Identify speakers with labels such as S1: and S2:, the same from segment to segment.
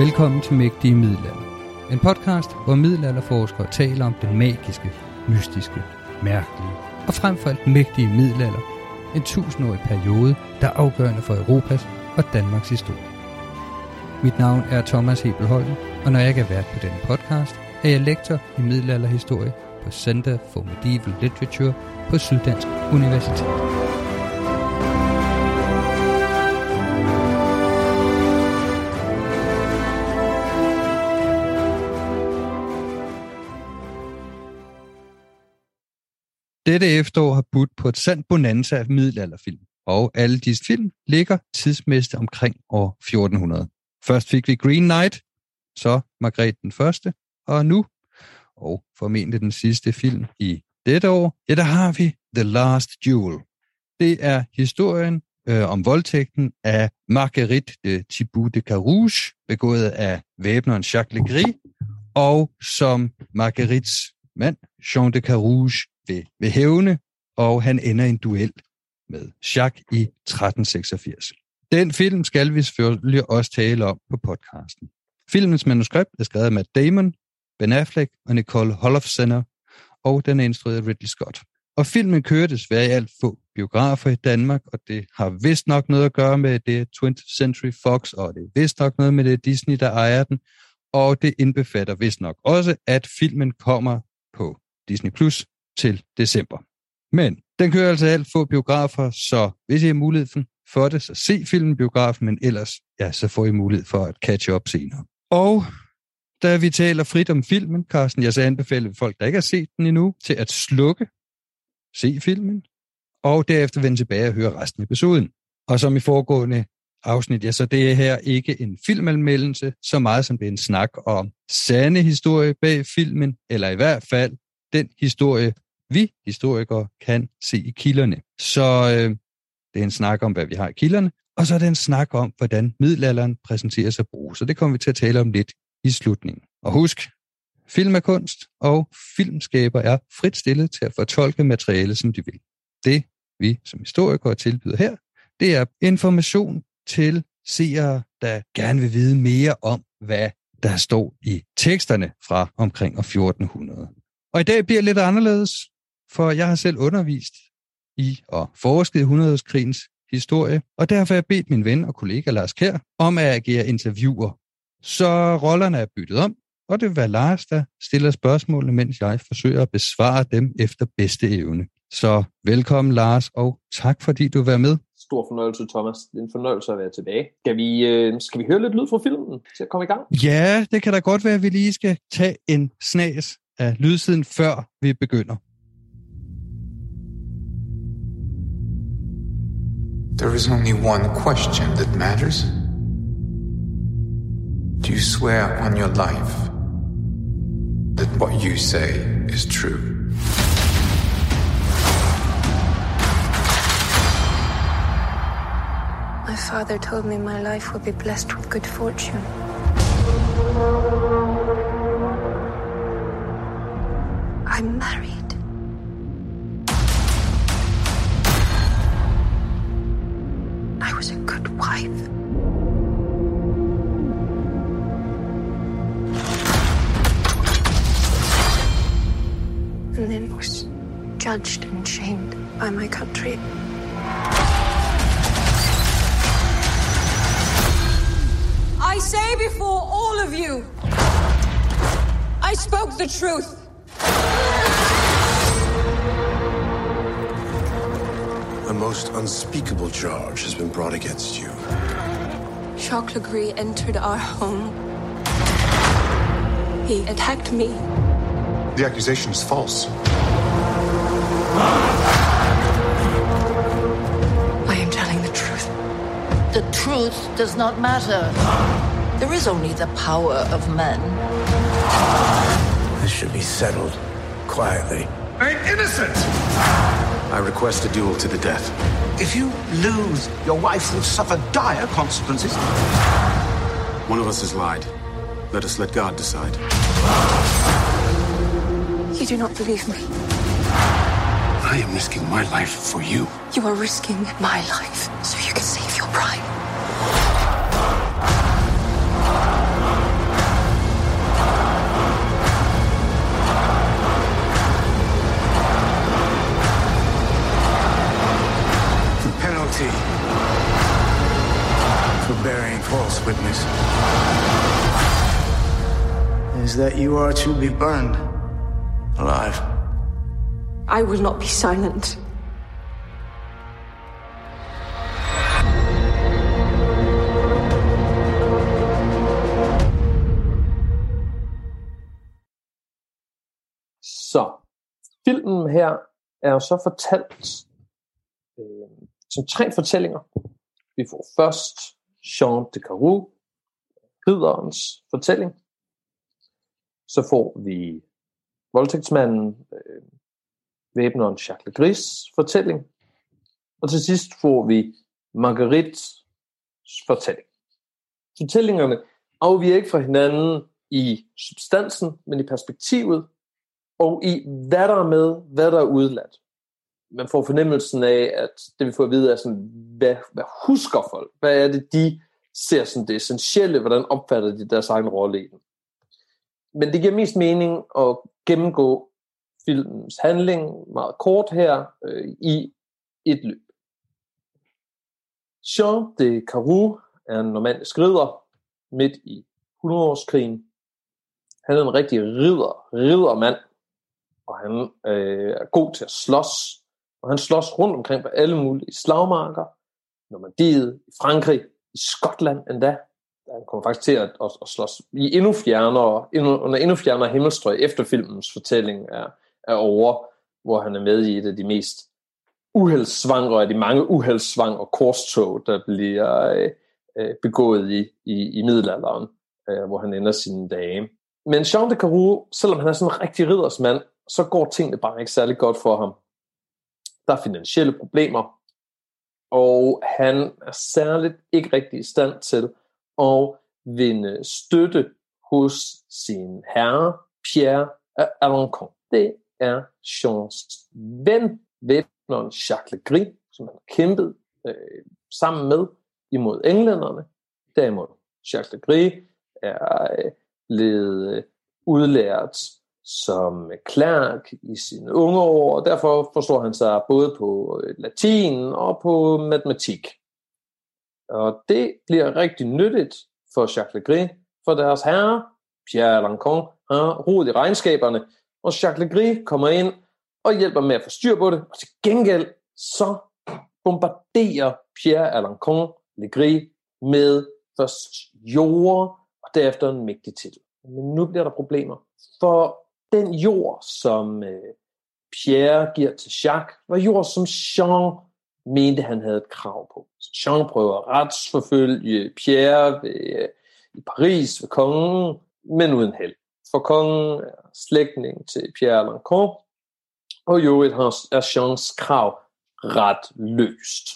S1: Velkommen til Mægtige Middelalder. En podcast, hvor middelalderforskere taler om den magiske, mystiske, mærkelige og frem for alt mægtige middelalder. En tusindårig periode, der er afgørende for Europas og Danmarks historie. Mit navn er Thomas Hebelholm, og når jeg ikke er vært på denne podcast, er jeg lektor i middelalderhistorie på Center for Medieval Literature på Syddansk Universitet. Dette efterår har budt på et sandt bonanza af middelalderfilm, og alle disse film ligger tidsmæssigt omkring år 1400. Først fik vi Green Knight, så Margrethe den Første, og nu, og formentlig den sidste film i dette år, ja, der har vi The Last Duel. Det er historien øh, om voldtægten af Marguerite de Thibaut de Carouge, begået af væbneren Jacques Legris, og som Marguerites mand, Jean de Carouge, vil, vil hævne, og han ender i en duel med Jacques i 1386. Den film skal vi selvfølgelig også tale om på podcasten. Filmens manuskript er skrevet af Matt Damon, Ben Affleck og Nicole Holofcener, og den er instrueret af Ridley Scott. Og filmen kører desværre i alt få biografer i Danmark, og det har vist nok noget at gøre med det 20th Century Fox, og det er vist nok noget med det Disney, der ejer den, og det indbefatter vist nok også, at filmen kommer på Disney Plus til december. Men den kører altså alt få biografer, så hvis I har mulighed for det, så se filmen biografen, men ellers, ja, så får I mulighed for at catch up senere. Og da vi taler frit om filmen, Carsten, jeg så anbefaler folk, der ikke har set den endnu, til at slukke, se filmen, og derefter vende tilbage og høre resten af episoden. Og som i foregående afsnit, ja, så det er her ikke en filmanmeldelse, så meget som det er en snak om sande historie bag filmen, eller i hvert fald den historie, vi historikere kan se i kilderne. Så øh, det er en snak om, hvad vi har i kilderne, og så er det en snak om, hvordan middelalderen præsenterer sig bruges. Så det kommer vi til at tale om lidt i slutningen. Og husk, film er kunst, og filmskaber er frit stillet til at fortolke materiale, som de vil. Det, vi som historikere tilbyder her, det er information til seere, der gerne vil vide mere om, hvad der står i teksterne fra omkring år 1400. Og i dag bliver lidt anderledes, for jeg har selv undervist i og forsket i 100-årskrigens historie, og derfor har jeg bedt min ven og kollega Lars Kær om at agere interviewer. Så rollerne er byttet om, og det vil være Lars, der stiller spørgsmålene, mens jeg forsøger at besvare dem efter bedste evne. Så velkommen Lars, og tak fordi du var med.
S2: Stor fornøjelse, Thomas. Det er en fornøjelse at være tilbage. Skal vi, øh, skal vi høre lidt lyd fra filmen til at komme i gang?
S1: Ja, det kan da godt være, at vi lige skal tage en snas af lydsiden, før vi begynder.
S3: There is only one question that matters. Do you swear on your life that what you say is true?
S4: My father told me my life would be blessed with good fortune. I'm married. Was a good wife. And then was judged and shamed by my country.
S5: I say before all of you, I spoke the truth.
S6: A most unspeakable charge has been brought against you.
S4: Jacques Legree entered our home. He attacked me.
S3: The accusation is false.
S4: I am telling the truth.
S7: The truth does not matter. There is only the power of men.
S6: This should be settled quietly.
S3: I'm innocent!
S6: I request a duel to the death.
S8: If you lose, your wife will suffer dire consequences.
S6: One of us has lied. Let us let God decide.
S4: You do not believe me.
S8: I am risking my life for you.
S4: You are risking my life so
S8: is that you are to be burned alive.
S4: I will not be silent.
S2: Så filmen her er jo så fortalt øh, som tre fortællinger. Vi får først Jean de Carew, ridderens fortælling. Så får vi voldtægtsmanden, øh, væbneren Jacques Gris fortælling. Og til sidst får vi Marguerites fortælling. Fortællingerne afviger ikke fra hinanden i substansen, men i perspektivet, og i hvad der er med, hvad der er udladt. Man får fornemmelsen af, at det vi får at vide er sådan, hvad, hvad husker folk? Hvad er det, de ser som det essentielle? Hvordan opfatter de deres egen rolle i den? Men det giver mest mening at gennemgå filmens handling meget kort her øh, i et løb. Jean de Carou er en normandisk ridder midt i 100-årskrigen. Han er en rigtig ridder, riddermand, og han øh, er god til at slås. Og han slås rundt omkring på alle mulige slagmarker. Normandiet, i Frankrig, i Skotland endda. Han kommer faktisk til at, at, at slås i endnu fjernere, endnu, under endnu fjernere himmelstrøg, efter filmens fortælling er, er over, hvor han er med i et af de mest uheldsvangre af de mange uheldsvangre korstog, der bliver øh, øh, begået i, i, i middelalderen, øh, hvor han ender sine dage. Men Jean de Carew, selvom han er sådan en rigtig riddersmand, så går tingene bare ikke særlig godt for ham. Der er finansielle problemer, og han er særligt ikke rigtig i stand til og vinde støtte hos sin herre, Pierre Alencon. Det er Jeans ven, væbneren Jacques Legris, som han kæmpede kæmpet øh, sammen med imod englænderne. Derimod, Jacques Legris er øh, blevet øh, udlært som klærk i sine unge år, og derfor forstår han sig både på øh, latin og på matematik. Og det bliver rigtig nyttigt for Jacques Legris, for deres herre, Pierre Lancon, har rodet i regnskaberne, og Jacques Legris kommer ind og hjælper med at få styr på det, og til gengæld så bombarderer Pierre Alancon Legris med først jord, og derefter en mægtig titel. Men nu bliver der problemer, for den jord, som øh, Pierre giver til Jacques, var jord, som Jean mente, han havde et krav på. Jean prøver at retsforfølge Pierre ved, øh, i Paris ved kongen, men uden held. For kongen er slægtning til Pierre Lancon, og jo et er Jeans krav ret løst.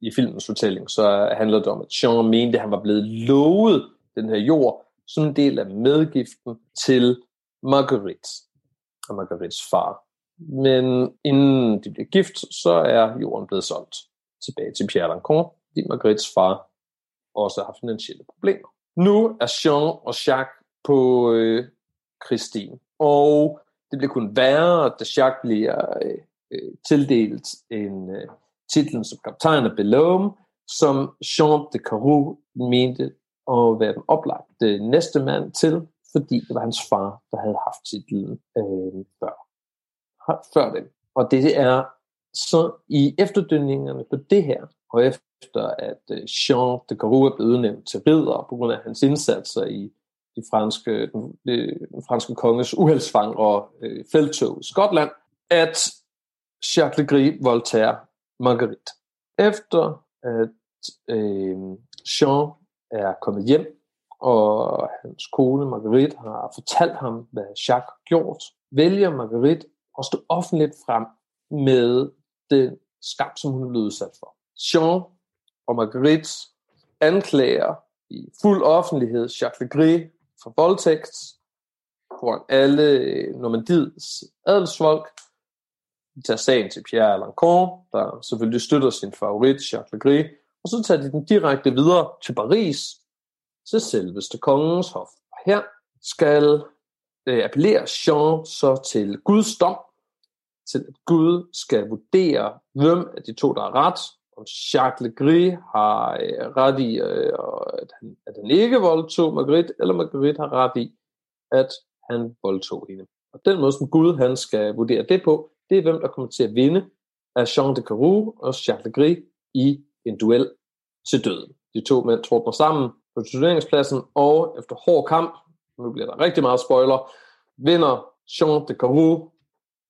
S2: I filmens fortælling så handler det om, at Jean mente, at han var blevet lovet den her jord som en del af medgiften til Marguerite og Marguerites far. Men inden de bliver gift, så er jorden blevet solgt tilbage til Pierre Lancon, fordi Marguerites far også har finansielle problemer. Nu er Jean og Jacques på øh, Christine, og det bliver kun værre, da Jacques bliver øh, øh, tildelt en øh, titlen som kaptajn af Belome, som Jean de Carou mente at være den oplagte næste mand til, fordi det var hans far, der havde haft titlen øh, før, før det. Og det er så i efterdønningerne på det her, og efter at øh, Jean de Garou er blevet udnævnt til ridder på grund af hans indsatser i de franske, den, øh, den franske konges uheldsfang og øh, feltog i Skotland, at Jacques Legris voldtager Marguerite. Efter at øh, Jean er kommet hjem, og hans kone Marguerite har fortalt ham, hvad Jacques har gjort, vælger Marguerite at stå offentligt frem med den skam, som hun blev udsat for. Jean og Marguerite anklager i fuld offentlighed Jacques Legris for voldtægt foran alle øh, Normandiets adelsfolk. De tager sagen til Pierre Alancon, der selvfølgelig støtter sin favorit, Jacques Legris, og så tager de den direkte videre til Paris, til selveste kongens hof. Og her skal øh, appellerer Jean så til Guds dom, til at Gud skal vurdere, hvem af de to, der er ret, om Jacques Legris har øh, ret i, øh, at, han, at han ikke voldtog Marguerite, eller Marguerite har ret i, at han voldtog hende. Og den måde, som Gud han skal vurdere det på, det er, hvem der kommer til at vinde af Jean de Caroux og Jacques Legris i en duel til døden. De to mænd trådte sammen på turneringspladsen, og efter hård kamp, nu bliver der rigtig meget spoiler, vinder Jean de Caroux,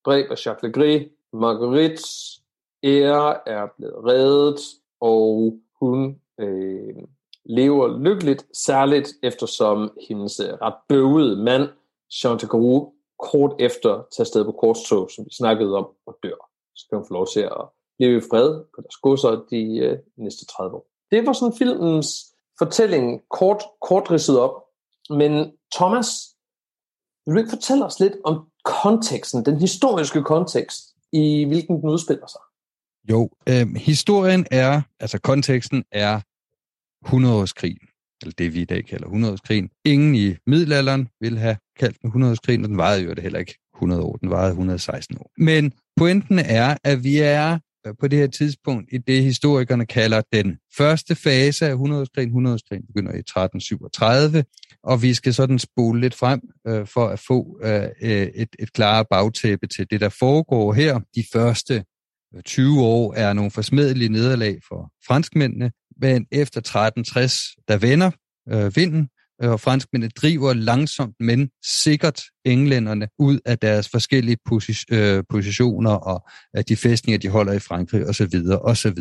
S2: dræber Jacques Legris, Marguerites ære er blevet reddet, og hun øh, lever lykkeligt, særligt eftersom hendes øh, ret bøvede mand, Jean de Caroux, kort efter tager sted på korstog, som vi snakkede om, og dør. Så kan hun få lov til at leve i fred på deres godser de øh, næste 30 år. Det var sådan filmens fortælling kort, kort ridset op. Men Thomas, vil du ikke fortælle os lidt om konteksten, den historiske kontekst, i hvilken den udspiller sig?
S1: Jo, øh, historien er, altså konteksten er 100-årskrigen, eller det vi i dag kalder 100-årskrigen. Ingen i middelalderen ville have kaldt den 100-årskrigen, og den varede jo det heller ikke 100 år, den varede 116 år. Men pointen er, at vi er øh, på det her tidspunkt i det, historikerne kalder den første fase af 100-årskrigen. 100-årskrigen begynder i 1337, og vi skal sådan spole lidt frem øh, for at få øh, øh et, et klare bagtæppe til det, der foregår her. De første øh, 20 år er nogle forsmedelige nederlag for franskmændene, men efter 1360, der vender øh, vinden, øh, og franskmændene driver langsomt, men sikkert englænderne ud af deres forskellige posi- øh, positioner og af de fæstninger, de holder i Frankrig osv. osv.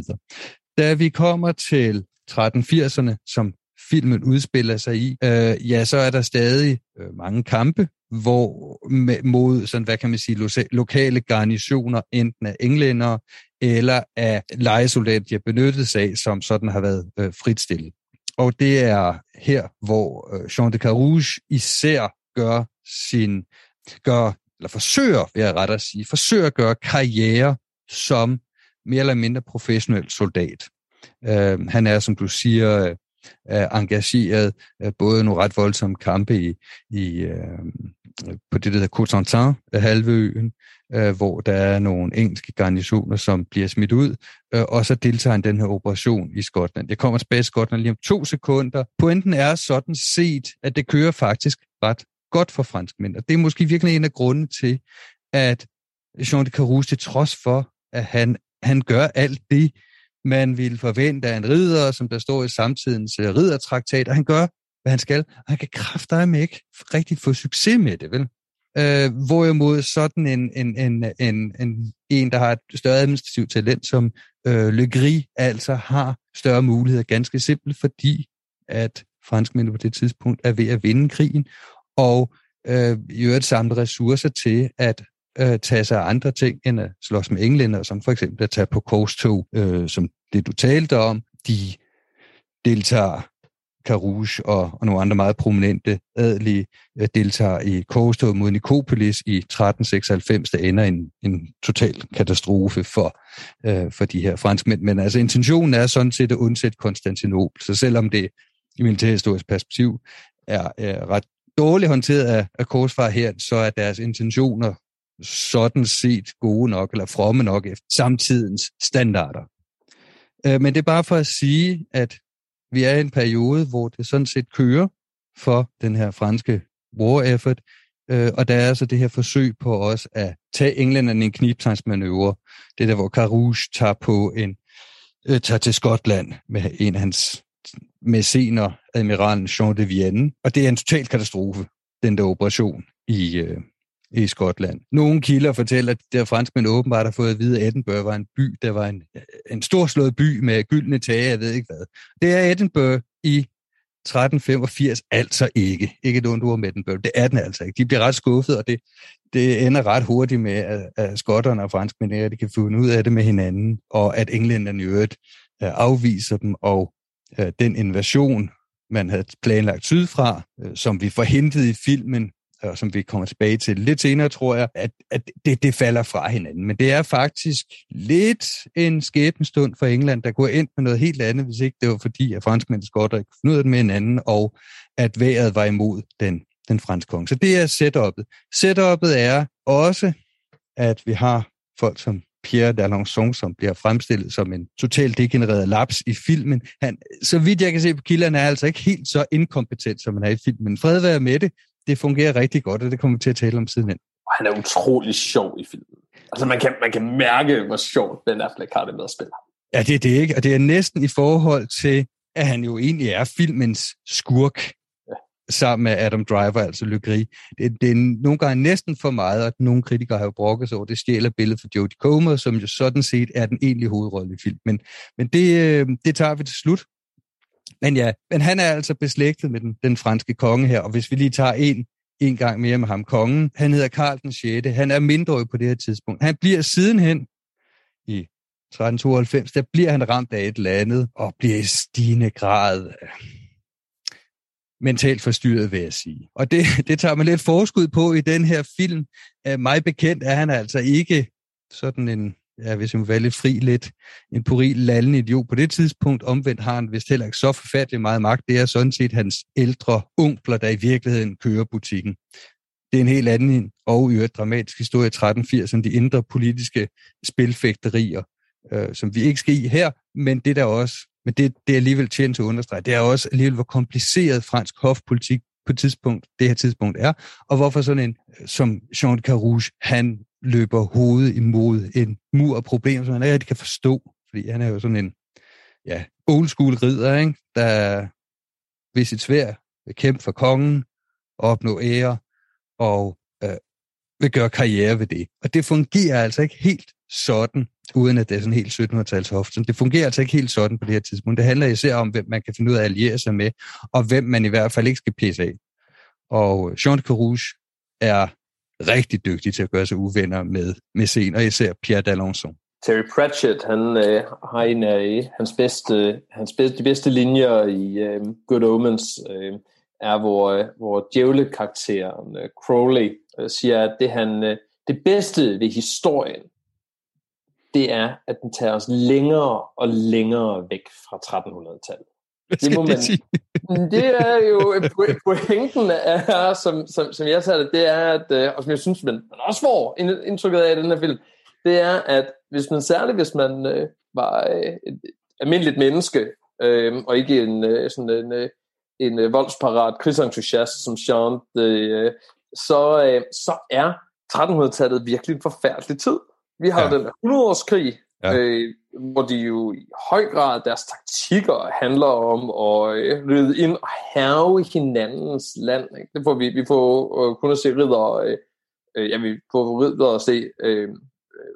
S1: Da vi kommer til 1380'erne, som filmen udspiller sig i, øh, ja, så er der stadig øh, mange kampe, hvor med, mod sådan, hvad kan man sige, lo- lokale garnisoner, enten af englænder eller af legesoldater, de har benyttet sig af, som sådan har været øh, fritstillet. Og det er her, hvor øh, Jean de Carouge især gør sin, gør, eller forsøger, vil jeg ret at sige, forsøger at gøre karriere som mere eller mindre professionel soldat. Øh, han er, som du siger, øh, engageret øh, både nogle ret voldsomme kampe i, i, øh, på det, der hedder Cotentin, øh, halvøen, øh, hvor der er nogle engelske garnisoner, som bliver smidt ud, øh, og så deltager han den her operation i Skotland. Jeg kommer tilbage til Skotland lige om to sekunder. Pointen er sådan set, at det kører faktisk ret godt for franskmænd, og det er måske virkelig en af grunden til, at Jean de Carouge, til trods for, at han, han gør alt det, man ville forvente af en ridder, som der står i samtidens øh, riddertraktat, og han gør, hvad han skal, og han kan kraftedeme ikke rigtig få succes med det, vel? Øh, hvorimod sådan en, en, en, en, en, en, der har et større administrativt talent, som øh, Le Gris, altså har større muligheder, ganske simpelt, fordi at franskmændene på det tidspunkt er ved at vinde krigen, og øh, i øvrigt samle ressourcer til at øh, tage sig af andre ting, end at slås med englænder, som for eksempel at tage på korstog, øh, som det du talte om. De deltager Carouge og, og nogle andre meget prominente adelige øh, deltager i korstog mod Nikopolis i 1396, der ender en, en total katastrofe for, øh, for de her franskmænd. Men altså intentionen er sådan set at undsætte Konstantinopel, så selvom det i militærhistorisk perspektiv er, er ret dårligt håndteret af, af korsfar her, så er deres intentioner sådan set gode nok, eller fromme nok efter samtidens standarder. Øh, men det er bare for at sige, at vi er i en periode, hvor det sådan set kører for den her franske war effort, øh, og der er altså det her forsøg på os at tage englænderne en knibtangsmanøvre. Det er der, hvor Carouge tager på en øh, tager til Skotland med en af hans mæscener admiralen Jean de Vienne, og det er en total katastrofe, den der operation i, øh, i Skotland. Nogle kilder fortæller, at der franskmænd åbenbart har fået at vide, at Edinburgh var en by, der var en, øh, en storslået by med gyldne tage, jeg ved ikke hvad. Det er Edinburgh i 1385 altså ikke. Ikke et ondt ord med Edinburgh. Det er den altså ikke. De bliver ret skuffet, og det, det ender ret hurtigt med, at, at skotterne og franskmændene de kan finde ud af det med hinanden, og at englænderne i øvrigt øh, afviser dem, og øh, den invasion, man havde planlagt sydfra, som vi forhentede i filmen, og som vi kommer tilbage til lidt senere, tror jeg, at, at det, det falder fra hinanden. Men det er faktisk lidt en skæbnestund for England, der kunne ind med noget helt andet, hvis ikke det var fordi, at franskmænd og skotter ikke kunne det med hinanden, og at vejret var imod den, den franske konge. Så det er setupet. Setupet er også, at vi har folk som Pierre d'Alençon, som bliver fremstillet som en totalt degenereret laps i filmen. Han, så vidt jeg kan se på kilderne, er altså ikke helt så inkompetent, som han er i filmen. Fred være med det det fungerer rigtig godt, og det kommer vi til at tale om sidenhen.
S2: Han er utrolig sjov i filmen. Altså man kan, man kan mærke, hvor sjovt Ben Affleck har det med at spille
S1: Ja, det er det ikke, og det er næsten i forhold til, at han jo egentlig er filmens skurk, ja. sammen med Adam Driver, altså Gris. Det, det er nogle gange næsten for meget, og nogle kritikere har jo brokket sig over, det stjæler billedet for Jodie Comer, som jo sådan set er den egentlige hovedrolle i filmen. Men, men det, øh, det tager vi til slut. Men ja, men han er altså beslægtet med den, den franske konge her, og hvis vi lige tager en, en gang mere med ham, kongen, han hedder Karl den 6. Han er mindreårig på det her tidspunkt. Han bliver sidenhen i 1392, der bliver han ramt af et eller andet, og bliver i stigende grad øh, mentalt forstyrret, vil jeg sige. Og det, det tager man lidt forskud på i den her film. Øh, mig bekendt er han altså ikke sådan en ja, hvis jeg var være lidt fri, lidt en puril lallende idiot på det tidspunkt. Omvendt har han vist heller ikke så forfærdelig meget magt. Det er sådan set hans ældre onkler, der i virkeligheden kører butikken. Det er en helt anden og i øvrigt dramatisk historie i 1380, de indre politiske spilfægterier, øh, som vi ikke skal i her, men det der også, men det, det er alligevel tjent til at understrege, det er også alligevel, hvor kompliceret fransk hofpolitik på tidspunkt, det her tidspunkt er, og hvorfor sådan en øh, som Jean Carouge, han løber hovedet imod en mur af problemer, som han ikke rigtig kan forstå, fordi han er jo sådan en ja, old school ridder, ikke? der ved sit svær vil kæmpe for kongen, opnå ære, og øh, vil gøre karriere ved det. Og det fungerer altså ikke helt sådan, uden at det er sådan helt 1700-tals hoften. Det fungerer altså ikke helt sådan på det her tidspunkt. Det handler især om, hvem man kan finde ud af at alliere sig med, og hvem man i hvert fald ikke skal pisse af. Og Jean de Carouge er rigtig dygtig til at gøre sig uvenner med, med scenen, og især Pierre d'Alençon.
S2: Terry Pratchett, han øh, har en af øh, hans bedste, hans bedste, de bedste linjer i øh, Good Omens, øh, er hvor, øh, hvor djævlekarakteren øh, Crowley øh, siger, at det, han, øh, det bedste ved historien, det er, at den tager os længere og længere væk fra 1300-tallet
S1: det må man,
S2: det, det er jo pointen er, som, som, som jeg sagde det, det er, at, øh, og som jeg synes, man, man også får indtrykket af i den her film, det er, at hvis man særligt, hvis man øh, var øh, et almindeligt menneske, øh, og ikke en, øh, sådan en, øh, en øh, voldsparat krigsentusiast som Jean, øh, så, øh, så er 1300-tallet virkelig en forfærdelig tid. Vi har ja. den 100-årskrig, ja. øh, hvor de jo i høj grad, deres taktikker handler om at øh, ride ind og have hinandens land. Ikke? Det får vi, vi får øh, kun at se ridder, øh, øh, ja, vi får ridder at se øh,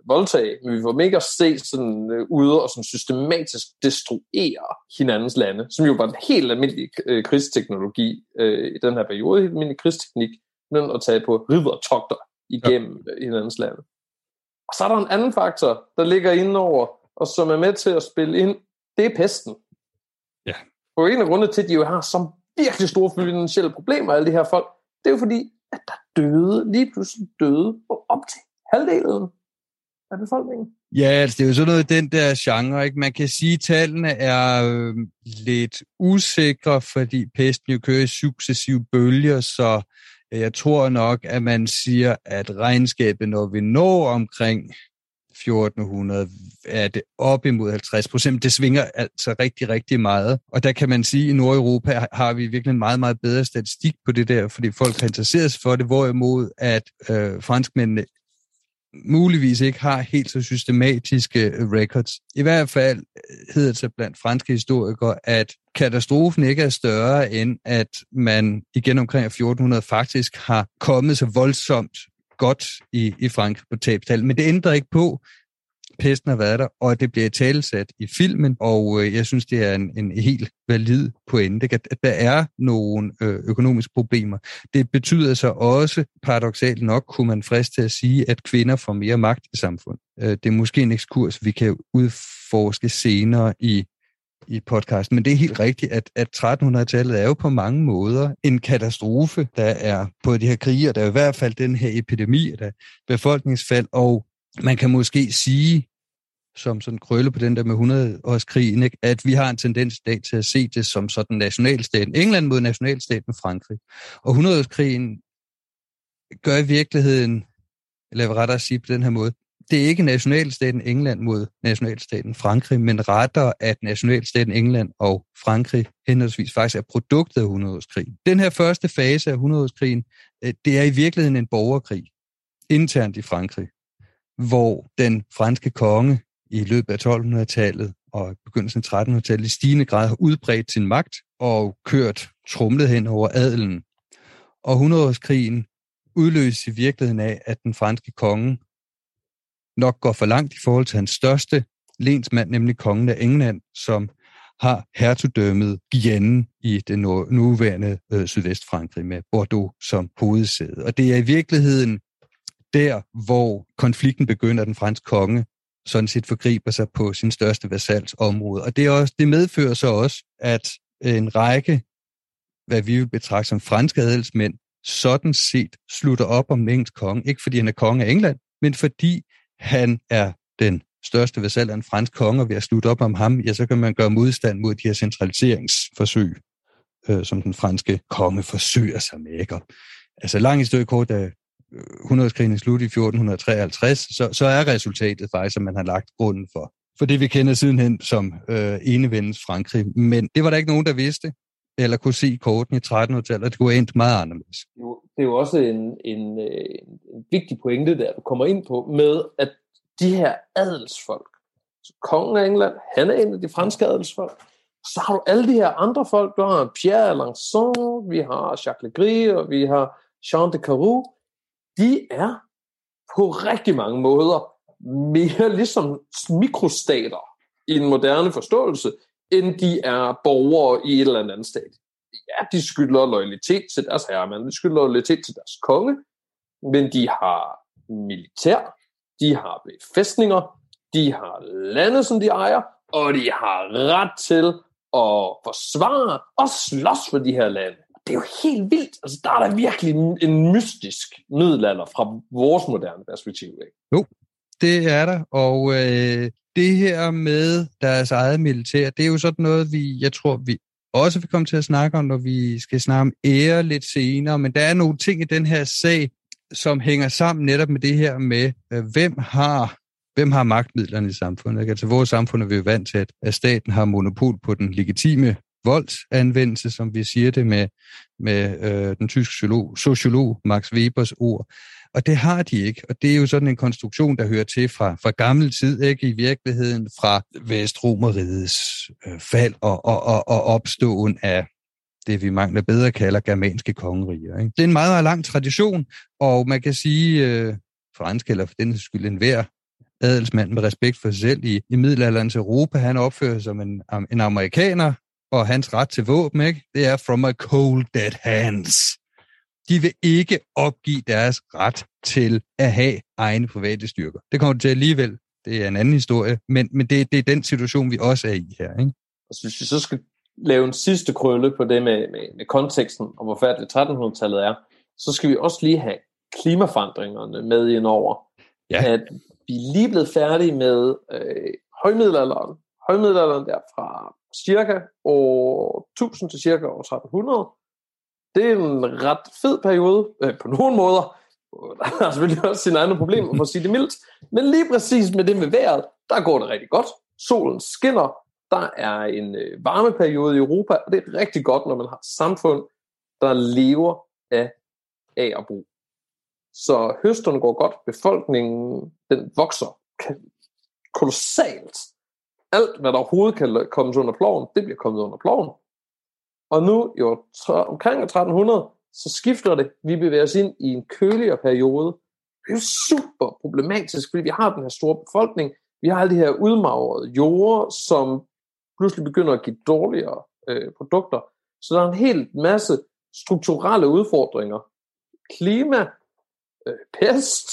S2: voldtage, men vi får mega at se sådan øh, ude og sådan systematisk destruere hinandens lande, som jo var en helt almindelig øh, krigsteknologi øh, i den her periode, helt almindelig krigsteknik, men at tage på riddertogter igennem ja. hinandens lande. Og så er der en anden faktor, der ligger inde over, og som er med til at spille ind, det er pesten.
S1: Ja.
S2: Og en af grundene til, at de jo har så virkelig store finansielle problemer, alle de her folk, det er jo fordi, at der døde, lige pludselig døde, op til halvdelen af befolkningen.
S1: Ja, altså det er jo sådan noget den der genre, ikke? Man kan sige, at tallene er øh, lidt usikre, fordi pesten jo kører i successive bølger, så jeg tror nok, at man siger, at regnskabet, når vi når omkring 1400, er det op imod 50 procent. Det svinger altså rigtig, rigtig meget. Og der kan man sige, at i Nordeuropa har vi virkelig en meget, meget bedre statistik på det der, fordi folk har interesseret sig for det, hvorimod at øh, franskmændene muligvis ikke har helt så systematiske øh, records. I hvert fald øh, hedder det blandt franske historikere, at katastrofen ikke er større end, at man igen omkring 1400 faktisk har kommet så voldsomt godt i, i Frankrig på tabstal. Men det ændrer ikke på, pesten har været der, og det bliver talesat i filmen, og øh, jeg synes, det er en, en helt valid pointe, at, at der er nogle øh, økonomiske problemer. Det betyder så også, paradoxalt nok, kunne man friste til at sige, at kvinder får mere magt i samfundet. Øh, det er måske en ekskurs, vi kan udforske senere i i podcasten, men det er helt rigtigt, at, at 1300-tallet er jo på mange måder en katastrofe, der er på de her kriger, der er i hvert fald den her epidemi, der befolkningsfald, og man kan måske sige, som sådan krølle på den der med 100-årskrigen, ikke? at vi har en tendens i dag til at se det som sådan nationalstaten. England mod nationalstaten Frankrig. Og 100-årskrigen gør i virkeligheden, eller jeg vil rettere sige på den her måde, det er ikke nationalstaten England mod nationalstaten Frankrig, men rettere, at nationalstaten England og Frankrig henholdsvis faktisk er produktet af 100-årskrigen. Den her første fase af 100-årskrigen, krigen, øh, det er i virkeligheden en borgerkrig internt i Frankrig, hvor den franske konge i løbet af 1200-tallet og begyndelsen af 1300-tallet i stigende grad har udbredt sin magt og kørt trumlet hen over adelen. Og 100-årskrigen udløses i virkeligheden af, at den franske konge nok går for langt i forhold til hans største lensmand, nemlig kongen af England, som har hertugdømmet Guyenne i det nuværende øh, Sydvestfrankrig med Bordeaux som hovedsæde. Og det er i virkeligheden der, hvor konflikten begynder, den franske konge sådan set forgriber sig på sin største vasals område. Og det, er også, det medfører så også, at en række, hvad vi vil betragte som franske adelsmænd, sådan set slutter op om engelsk konge. Ikke fordi han er konge af England, men fordi han er den største vasal af en fransk konge, og ved at slutte op om ham, ja, så kan man gøre modstand mod de her centraliseringsforsøg, øh, som den franske konge forsøger sig med. Ikke? altså lang historie kort, da 100-årskrigen slut i 1453, så, så er resultatet faktisk, at man har lagt grunden for, for det, vi kender sidenhen som øh, enevendens Frankrig. Men det var der ikke nogen, der vidste, eller kunne se korten i 1300-tallet, det kunne endt meget anderledes.
S2: Det er jo også en, en, øh, en vigtig pointe, der du kommer ind på, med at de her adelsfolk, så kongen af England, han er en af de franske adelsfolk, så har du alle de her andre folk, du har Pierre Alençon, vi har Jacques Legris, og vi har Jean de Caroux, de er på rigtig mange måder mere ligesom mikrostater i en moderne forståelse, end de er borgere i et eller andet stat. Ja, de skylder loyalitet til deres herremand, de skylder loyalitet til deres konge, men de har militær, de har befæstninger, de har lande, som de ejer, og de har ret til at forsvare og slås for de her lande det er jo helt vildt. Altså, der er der virkelig en mystisk middelalder fra vores moderne perspektiv. Ikke?
S1: Jo, det er der. Og øh, det her med deres eget militær, det er jo sådan noget, vi, jeg tror, vi også vil komme til at snakke om, når vi skal snakke om ære lidt senere. Men der er nogle ting i den her sag, som hænger sammen netop med det her med, øh, hvem har hvem har magtmidlerne i samfundet? Ikke? Altså vores samfund er vi jo vant til, at staten har monopol på den legitime voldsanvendelse, som vi siger det med, med øh, den tyske sociolog, sociolog Max Webers ord. Og det har de ikke, og det er jo sådan en konstruktion, der hører til fra, fra gammel tid, ikke i virkeligheden fra Vestromeriets øh, fald og, og, og, og opståen af det, vi mangler bedre kalder germanske kongeriger. Ikke? Det er en meget, meget lang tradition, og man kan sige, øh, fransk eller for den skyld en hver adelsmand med respekt for sig selv i, i middelalderens Europa, han opfører sig som en, en amerikaner, og hans ret til våben, ikke? det er from a cold dead hands. De vil ikke opgive deres ret til at have egne private styrker. Det kommer til alligevel. Det er en anden historie, men, men det, det er den situation, vi også er i her. Ikke?
S2: Og så hvis vi så skal lave en sidste krølle på det med, med, med konteksten, og hvor færdigt 1300-tallet er, så skal vi også lige have klimaforandringerne med ind over. Ja. At vi er lige blevet færdige med øh, højmiddelalderen. Højmiddelalderen der fra cirka år 1000 til cirka år 1300. Det er en ret fed periode øh, på nogle måder. Der er selvfølgelig også sine egne problemer, for at sige det mildt. Men lige præcis med det med vejret, der går det rigtig godt. Solen skinner. Der er en øh, varmeperiode i Europa, og det er rigtig godt, når man har et samfund, der lever af A og brug. så høsterne går godt, befolkningen den vokser kolossalt. Alt, hvad der overhovedet kan komme under ploven, det bliver kommet under ploven. Og nu, jo omkring 1300, så skifter det. Vi bevæger os ind i en køligere periode. Det er super problematisk, fordi vi har den her store befolkning. Vi har alle de her udmagrede jorder, som pludselig begynder at give dårligere øh, produkter. Så der er en hel masse strukturelle udfordringer. Klima, øh, pest,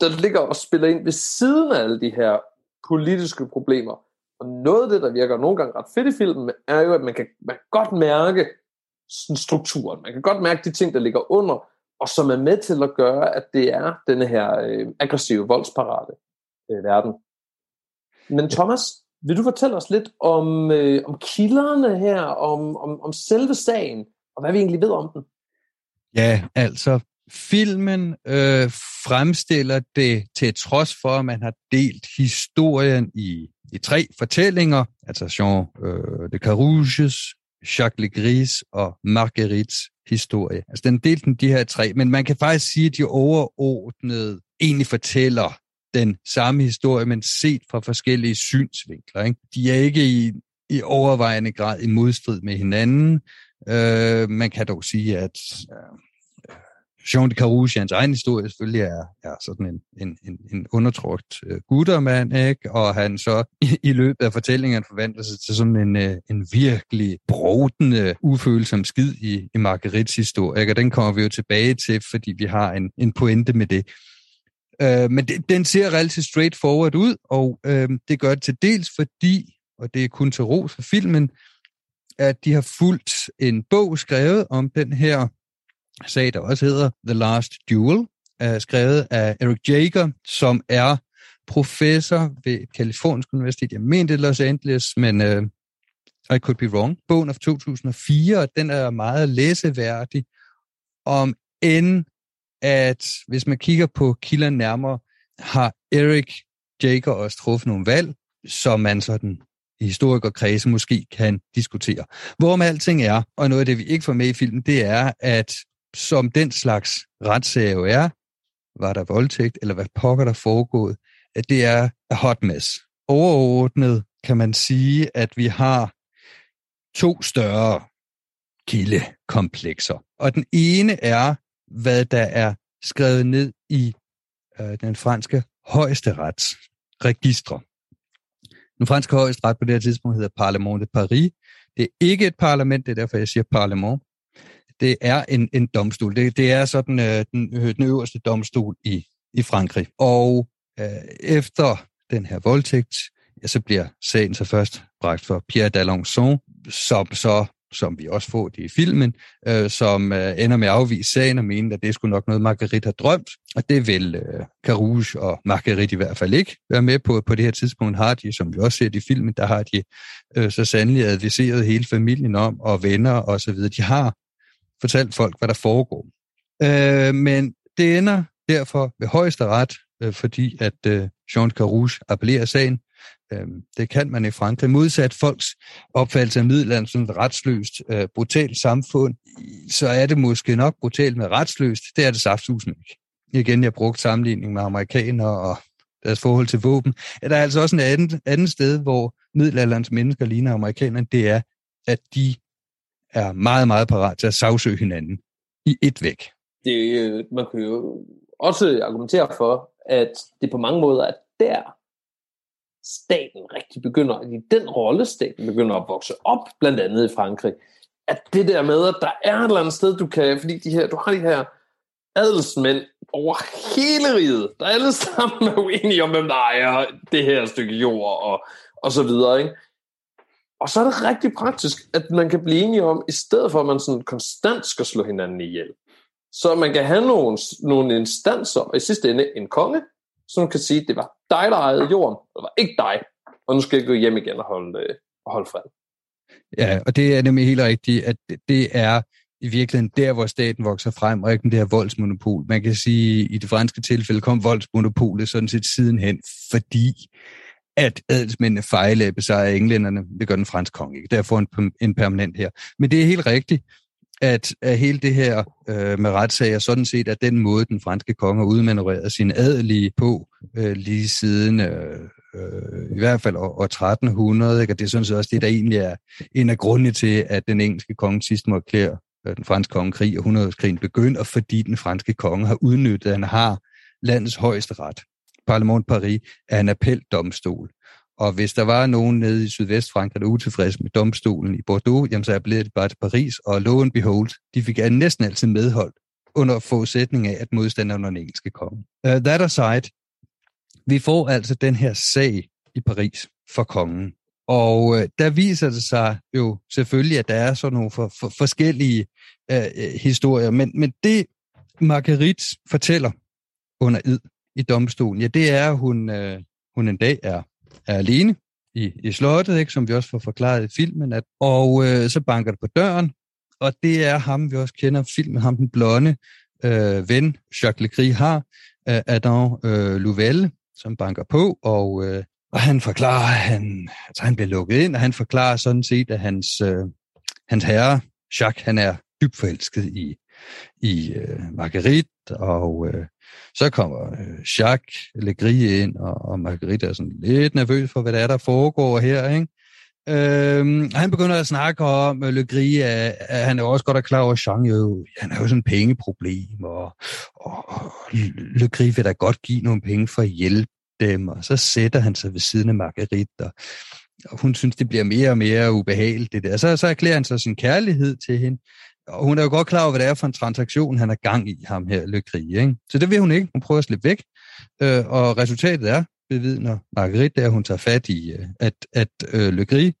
S2: der ligger og spiller ind ved siden af alle de her politiske problemer. Og noget af det, der virker nogle gange ret fedt i filmen, er jo, at man kan, man kan godt mærke sådan strukturen. Man kan godt mærke de ting, der ligger under, og som er med til at gøre, at det er denne her øh, aggressive, voldsparate øh, verden. Men Thomas, vil du fortælle os lidt om, øh, om kilderne her, om, om, om selve sagen, og hvad vi egentlig ved om den?
S1: Ja, altså filmen øh, fremstiller det til trods for, at man har delt historien i, i tre fortællinger, altså Jean øh, de Carouges, Jacques Legris og Marguerites historie. Altså den delte den de her tre, men man kan faktisk sige, at de overordnede egentlig fortæller den samme historie, men set fra forskellige synsvinkler. Ikke? De er ikke i, i overvejende grad i modstrid med hinanden. Øh, man kan dog sige, at øh, Jean de Carouge, hans egen historie, selvfølgelig er, er sådan en, en, en, en undertrykt øh, guttermand, ikke? og han så i, i løbet af fortællingen forvandler sig til sådan en, øh, en virkelig brodende, ufølsom skid i, i Marguerites historie, ikke? og den kommer vi jo tilbage til, fordi vi har en, en pointe med det. Øh, men det, den ser relativt straightforward ud, og øh, det gør det til dels fordi, og det er kun til ros for filmen, at de har fulgt en bog skrevet om den her sag, der også hedder The Last Duel, er skrevet af Eric Jager, som er professor ved Kalifornisk Universitet. Jeg mente Los Angeles, men uh, I could be wrong. Bogen af 2004, og den er meget læseværdig, om end at hvis man kigger på kilderne nærmere, har Eric Jager også truffet nogle valg, som man sådan i historikerkredse måske kan diskutere. Hvorom alting er, og noget af det, vi ikke får med i filmen, det er, at som den slags retssag jo er, var der voldtægt, eller hvad pokker der foregået, at det er a hot mess. Overordnet kan man sige, at vi har to større kildekomplekser. Og den ene er, hvad der er skrevet ned i øh, den franske højesterets registre. Den franske højesteret på det her tidspunkt hedder Parlement de Paris. Det er ikke et parlament, det er derfor, jeg siger parlament det er en, en domstol. Det, det er sådan øh, den, øh, den øverste domstol i, i Frankrig. Og øh, efter den her voldtægt, ja, så bliver sagen så først bragt for Pierre d'Alençon, som så som vi også får det i filmen, øh, som øh, ender med at afvise sagen og mene, at det skulle nok noget, Marguerite har drømt. Og det vil øh, Carouge og Marguerite i hvert fald ikke være med på. På det her tidspunkt har de, som vi også ser i filmen, der har de øh, så sandelig adviseret hele familien om, og venner og så videre. De har fortalt folk, hvad der foregår. Øh, men det ender derfor ved højeste ret, øh, fordi at øh, Jean Carouge appellerer sagen. Øh, det kan man i Frankrig. Modsat folks opfattelse af middelalderen som et retsløst, øh, brutalt samfund, så er det måske nok brutalt med retsløst. Det er det saftsusende ikke. Igen, jeg brugte sammenligning med amerikanere og deres forhold til våben. Er der er altså også en anden, anden sted, hvor middelalderens mennesker ligner amerikanerne, det er, at de er meget, meget parat til at sagsøge hinanden i et væk.
S2: Det, øh, man kan jo også argumentere for, at det på mange måder er der, staten rigtig begynder, i den rolle staten begynder at vokse op, blandt andet i Frankrig, at det der med, at der er et eller andet sted, du kan, fordi de her, du har de her adelsmænd over hele riget, der alle sammen er uenige om, hvem der ejer det her stykke jord, og, og så videre, ikke? Og så er det rigtig praktisk, at man kan blive enige om, i stedet for at man sådan konstant skal slå hinanden ihjel, så man kan have nogle, nogle instanser, og i sidste ende en konge, som kan sige, at det var dig, der ejede jorden, det var ikke dig, og nu skal jeg gå hjem igen og holde, øh, og holde fred.
S1: Ja, og det er nemlig helt rigtigt, at det er i virkeligheden der, hvor staten vokser frem, og ikke det her voldsmonopol. Man kan sige, at i det franske tilfælde kom voldsmonopolet sådan set sidenhen, fordi at adelsmændene fejlede besejrer englænderne. Det gør den franske konge ikke. Derfor en, en permanent her. Men det er helt rigtigt, at, at hele det her øh, med retssager sådan set er den måde, den franske konge har udmanøvreret sin adelige på øh, lige siden øh, øh, i hvert fald år, 1300, ikke? og det er sådan set også det, der egentlig er en af grundene til, at den engelske konge sidst må erklære øh, den franske kongekrig og 100-årskrigen begynder, fordi den franske konge har udnyttet, at han har landets højeste ret. Parlement Paris er en appeldomstol. Og hvis der var nogen nede i Sydvestfrankrig, der er utilfredse med domstolen i Bordeaux, jamen så er blevet bare til Paris, og lo and behold, de fik næsten altid medhold under forudsætning af, at modstanderen var den engelske konge. Uh, that aside, vi får altså den her sag i Paris for kongen. Og øh, der viser det sig jo selvfølgelig, at der er sådan nogle for, for, forskellige øh, historier. Men, men det, Marguerite fortæller under id i domstolen, ja, det er, at hun, øh, hun en dag er, er alene i, i slottet, ikke, som vi også får forklaret i filmen. At, og øh, så banker det på døren, og det er ham, vi også kender filmen, ham den blonde øh, ven, Jacques Legris har, øh, Adam øh, Louvel, som banker på, og, øh, og han forklarer, han, altså han bliver lukket ind, og han forklarer sådan set, at hans, øh, hans herre, Jacques, han er dybt forelsket i, i øh, Marguerite, og øh, så kommer øh, Jacques Legris ind, og, og Marguerite er sådan lidt nervøs for, hvad der er, der foregår her, ikke? Øhm, han begynder at snakke om øh, uh, Le Gris, at, at han er også godt er klar over, at Jean jo, han har jo sådan et pengeproblem, og, og, og Le Gris vil da godt give nogle penge for at hjælpe dem, og så sætter han sig ved siden af Marguerite, og, og hun synes, det bliver mere og mere ubehageligt, det der. Så, så erklærer han så sin kærlighed til hende, og hun er jo godt klar over, hvad det er for en transaktion, han er gang i ham her, Le Gris, ikke? Så det vil hun ikke. Hun prøver at slippe væk, øh, og resultatet er, bevidner Marguerite, at hun tager fat i, øh, at, at øh, Le Gris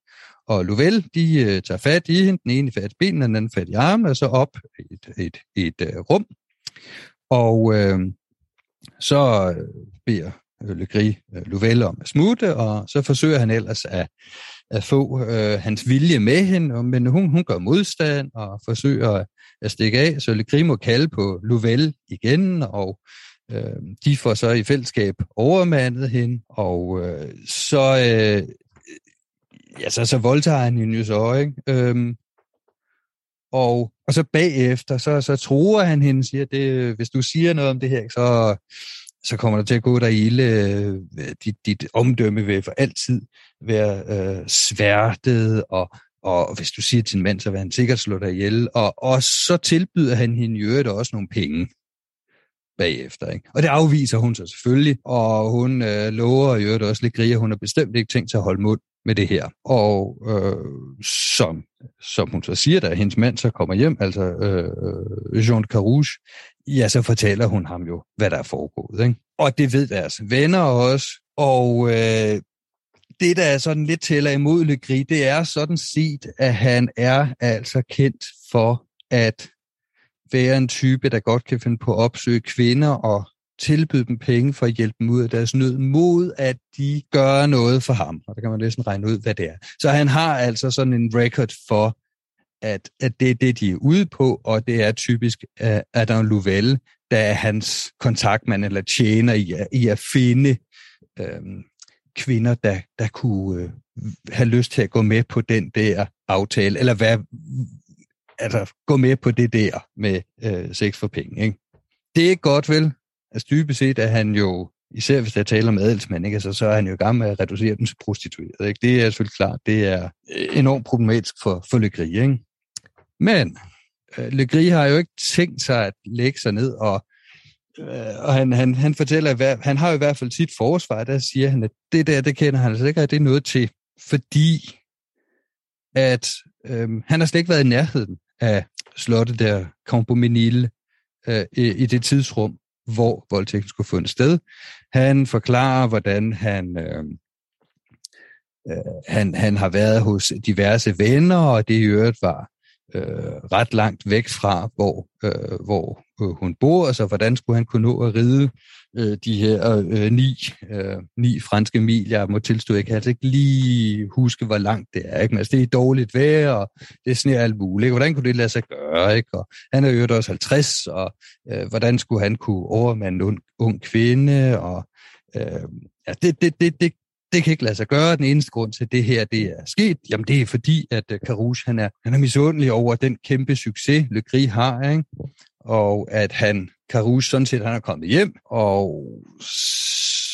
S1: og Louvel, de øh, tager fat i hende, den ene fat i benene, den anden fat i armen, og så op i et, et, et, et øh, rum. Og øh, så beder Le Gris øh, Louvel om at smutte, og så forsøger han ellers at, at få øh, hans vilje med hende, men hun, hun gør modstand og forsøger at stikke af, så Le Gris må kalde på Louvel igen, og Øh, de får så i fællesskab overmandet hende, og øh, så, øh, ja, så, så voldtager han hende jo så, ikke? Øhm, og, og så bagefter, så, så tror han hende, siger, det, hvis du siger noget om det her, så, så kommer der til at gå dig ilde. Øh, dit, dit omdømme vil for altid være øh, sværtet, og, og hvis du siger til en mand, så vil han sikkert slå dig ihjel. Og, og så tilbyder han hende i øvrigt også nogle penge bagefter. Ikke? Og det afviser hun så selvfølgelig, og hun øh, lover i øvrigt også lidt griger, hun har bestemt ikke tænkt sig at holde mund med det her. Og øh, som, som hun så siger, da hendes mand så kommer hjem, altså øh, øh Jean Carouge, ja, så fortæller hun ham jo, hvad der er foregået. Ikke? Og det ved deres venner også, og øh, det, der er sådan lidt tæller imod Le Gris, det er sådan set, at han er altså kendt for at være en type, der godt kan finde på at opsøge kvinder og tilbyde dem penge for at hjælpe dem ud af deres nød, mod at de gør noget for ham. Og der kan man næsten regne ud, hvad det er. Så han har altså sådan en record for, at, at det er det, de er ude på, og det er typisk uh, Adam Louvel, der er hans kontaktmand eller tjener i, i at finde øhm, kvinder, der, der kunne øh, have lyst til at gå med på den der aftale, eller hvad, altså, gå med på det der med øh, sex for penge. Ikke? Det er ikke godt, vel? Altså dybest set er han jo, især hvis der taler om adelsmænd, ikke? Altså, så er han jo i gang med at reducere dem til prostituerede. Ikke? Det er selvfølgelig klart, det er enormt problematisk for, for lykkeri, ikke? Men øh, Le Gris har jo ikke tænkt sig at lægge sig ned og øh, og han, han, han fortæller, at han har jo i hvert fald sit forsvar, der siger han, at det der, det kender han altså ikke, at det er noget til, fordi at øh, han har slet ikke været i nærheden af slottet der Campomenil øh, i, i det tidsrum, hvor voldtægten skulle finde sted. Han forklarer, hvordan han, øh, øh, han, han har været hos diverse venner, og det i øvrigt var øh, ret langt væk fra, hvor, øh, hvor øh, hun bor, altså hvordan skulle han kunne nå at ride øh, de her øh, ni, øh, ni franske mil. Jeg må tilstå, jeg kan altså ikke lige huske, hvor langt det er. Ikke? Men altså, det er dårligt vejr, og det sner alt muligt. Ikke? Hvordan kunne det lade sig gøre? Ikke? Og han er jo også 50, og øh, hvordan skulle han kunne overmande en ung, ung kvinde? Og, øh, ja, det, det, det, det, det kan ikke lade sig gøre. Den eneste grund til, at det her det er sket, jamen det er fordi, at øh, Carouge, han er, han er misundelig over den kæmpe succes, Le Gris har, ikke? og at han, Carouge, sådan set, han er kommet hjem, og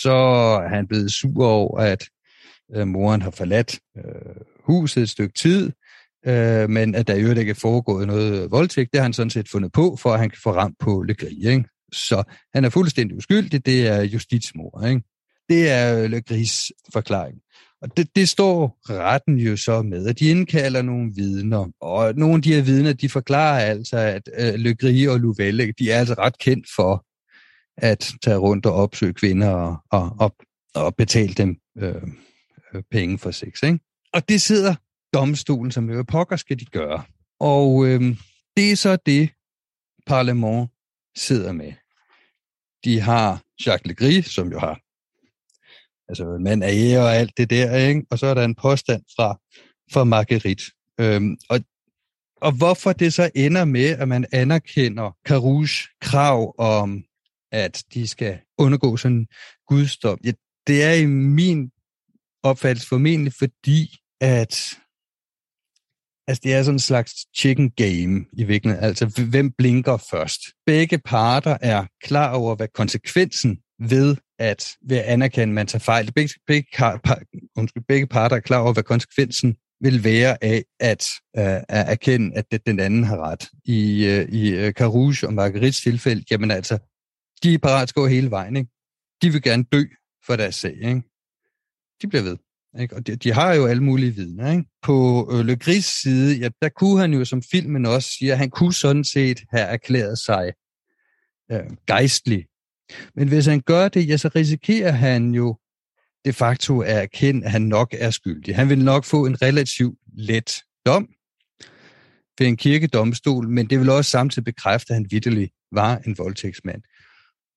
S1: så er han blevet sur over, at øh, moren har forladt øh, huset et stykke tid, øh, men at der i øvrigt ikke er foregået noget voldtægt, det har han sådan set fundet på, for at han kan få ramt på Le Gris, ikke? Så han er fuldstændig uskyldig, det er justitsmor, ikke? Det er Le Gris forklaring. Og det, det står retten jo så med, at de indkalder nogle vidner, og nogle af de her vidner, de forklarer altså, at øh, Le Gris og Louvelle, de er altså ret kendt for at tage rundt og opsøge kvinder og, og, og, og betale dem øh, øh, penge for sex. Ikke? Og det sidder domstolen, som jo pokker skal de gøre. Og øh, det er så det, parlament sidder med. De har Jacques Legris, som jo har altså mand af ære og alt det der, ikke? og så er der en påstand fra, fra Marguerite. Øhm, og, og hvorfor det så ender med, at man anerkender Carouge krav om, at de skal undergå sådan gudsdom, ja, det er i min opfattelse formentlig fordi, at Altså, det er sådan en slags chicken game i virkeligheden. Altså, hvem blinker først? Begge parter er klar over, hvad konsekvensen ved at, ved at anerkende, at man tager fejl. Begge, begge, par, undskyld, begge parter er klar over, hvad konsekvensen vil være af at, uh, at erkende, at det, den anden har ret. I, uh, i øh, Carouge og Marguerites tilfælde, jamen altså, de er parat til at gå hele vejen. Ikke? De vil gerne dø for deres sag. Ikke? De bliver ved. Ikke? Og de, de har jo alle mulige vidner. Ikke? På øh, Le Gris side, ja, der kunne han jo, som filmen også siger, han kunne sådan set have erklæret sig øh, gejstlig. Men hvis han gør det, ja, så risikerer han jo de facto at erkende, at han nok er skyldig. Han vil nok få en relativt let dom ved en kirkedomstol, men det vil også samtidig bekræfte, at han vidderlig var en voldtægtsmand.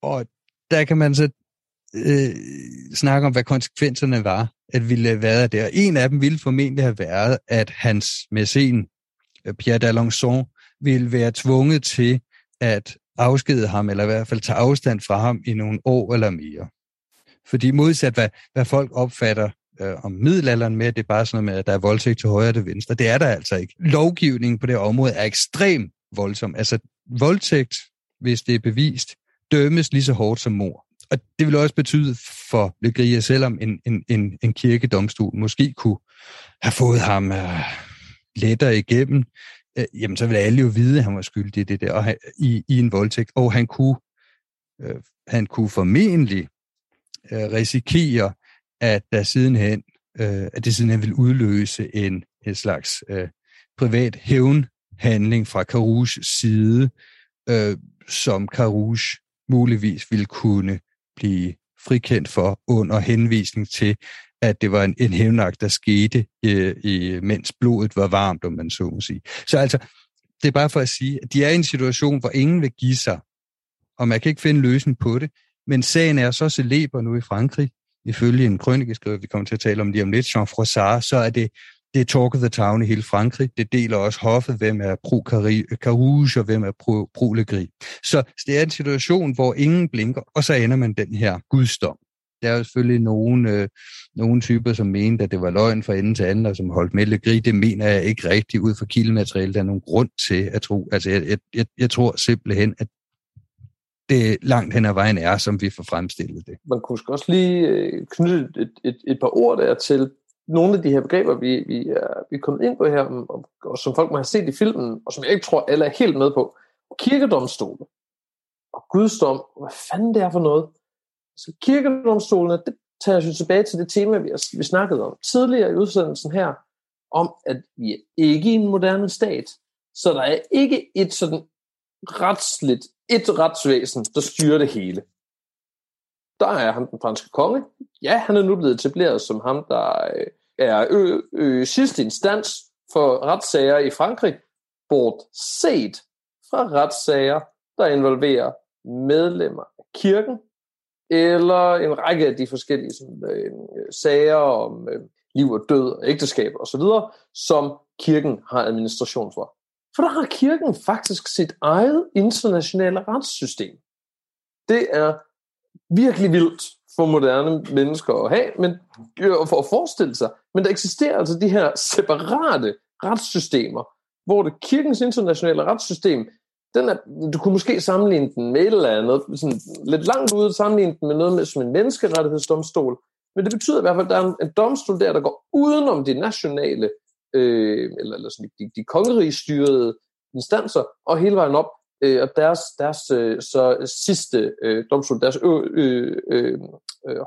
S1: Og der kan man så øh, snakke om, hvad konsekvenserne var, at ville have været der. En af dem ville formentlig have været, at hans mæcen, Pierre d'Alençon, ville være tvunget til at afskede ham, eller i hvert fald tage afstand fra ham i nogle år eller mere. Fordi modsat hvad, hvad folk opfatter øh, om middelalderen med, at det er bare sådan noget med, at der er voldtægt til højre og til venstre, det er der altså ikke. Lovgivningen på det område er ekstrem voldsom. Altså voldtægt, hvis det er bevist, dømmes lige så hårdt som mor og det vil også betyde for Legria, selvom en, en, en, en kirkedomstol måske kunne have fået ham øh, lettere igennem, øh, jamen så ville alle jo vide, at han var skyldig i det der, og han, i, i en voldtægt, og han kunne, øh, han kunne formentlig øh, risikere, at der sidenhen, øh, at det sidenhen ville udløse en, en slags øh, privat hævnhandling fra Carouges side, øh, som Carouge muligvis ville kunne blive frikendt for under henvisning til, at det var en, en hævnagt, der skete, øh, i, mens blodet var varmt, om man så må sige. Så altså, det er bare for at sige, at de er i en situation, hvor ingen vil give sig, og man kan ikke finde løsning på det, men sagen er så celeber nu i Frankrig, ifølge en krønikeskriver, vi kommer til at tale om lige om lidt, Jean Froissart, så er det det er talk of the town i hele Frankrig. Det deler også hoffet, hvem er pro øh, Carouge og hvem er pro, pro Så det er en situation, hvor ingen blinker, og så ender man den her gudsdom. Der er jo selvfølgelig nogle, øh, nogle typer, som mente, at det var løgn fra ende til anden, og som holdt med Legri. Det mener jeg ikke rigtigt ud fra kildemateriale. Der er nogen grund til at tro. Altså, jeg, jeg, jeg, jeg tror simpelthen, at det langt hen ad vejen er, som vi får fremstillet det.
S2: Man kunne også lige øh, knytte et, et, et par ord der til nogle af de her begreber, vi, vi, er, vi er kommet ind på her, og, og som folk må have set i filmen, og som jeg ikke tror, alle er helt med på. Kirkedomstole og gudsdom, hvad fanden det er for noget. Så kirkedomstolene, det tager jeg tilbage til det tema, vi, har, vi snakkede om tidligere i udsendelsen her, om at vi er ikke i en moderne stat, så der er ikke et sådan retsligt, et retsvæsen, der styrer det hele. Der er han den franske konge. Ja, han er nu blevet etableret som ham, der øh, er ø, ø, sidste instans for retssager i Frankrig, bortset fra retssager, der involverer medlemmer af kirken, eller en række af de forskellige sådan, øh, sager om øh, liv og død og ægteskab osv., som kirken har administration for. For der har kirken faktisk sit eget internationale retssystem. Det er virkelig vildt for moderne mennesker at have, men øh, for at forestille sig. Men der eksisterer altså de her separate retssystemer, hvor det kirkens internationale retssystem, den er, du kunne måske sammenligne den med et eller andet, sådan lidt langt ude, sammenligne den med noget med, som en menneskerettighedsdomstol, men det betyder i hvert fald, at der er en, en domstol der, der går udenom de nationale, øh, eller, eller sådan, de, de kongerigstyrede instanser, og hele vejen op, øh, og deres, deres øh, så sidste øh, domstol, deres ø, øh, øh,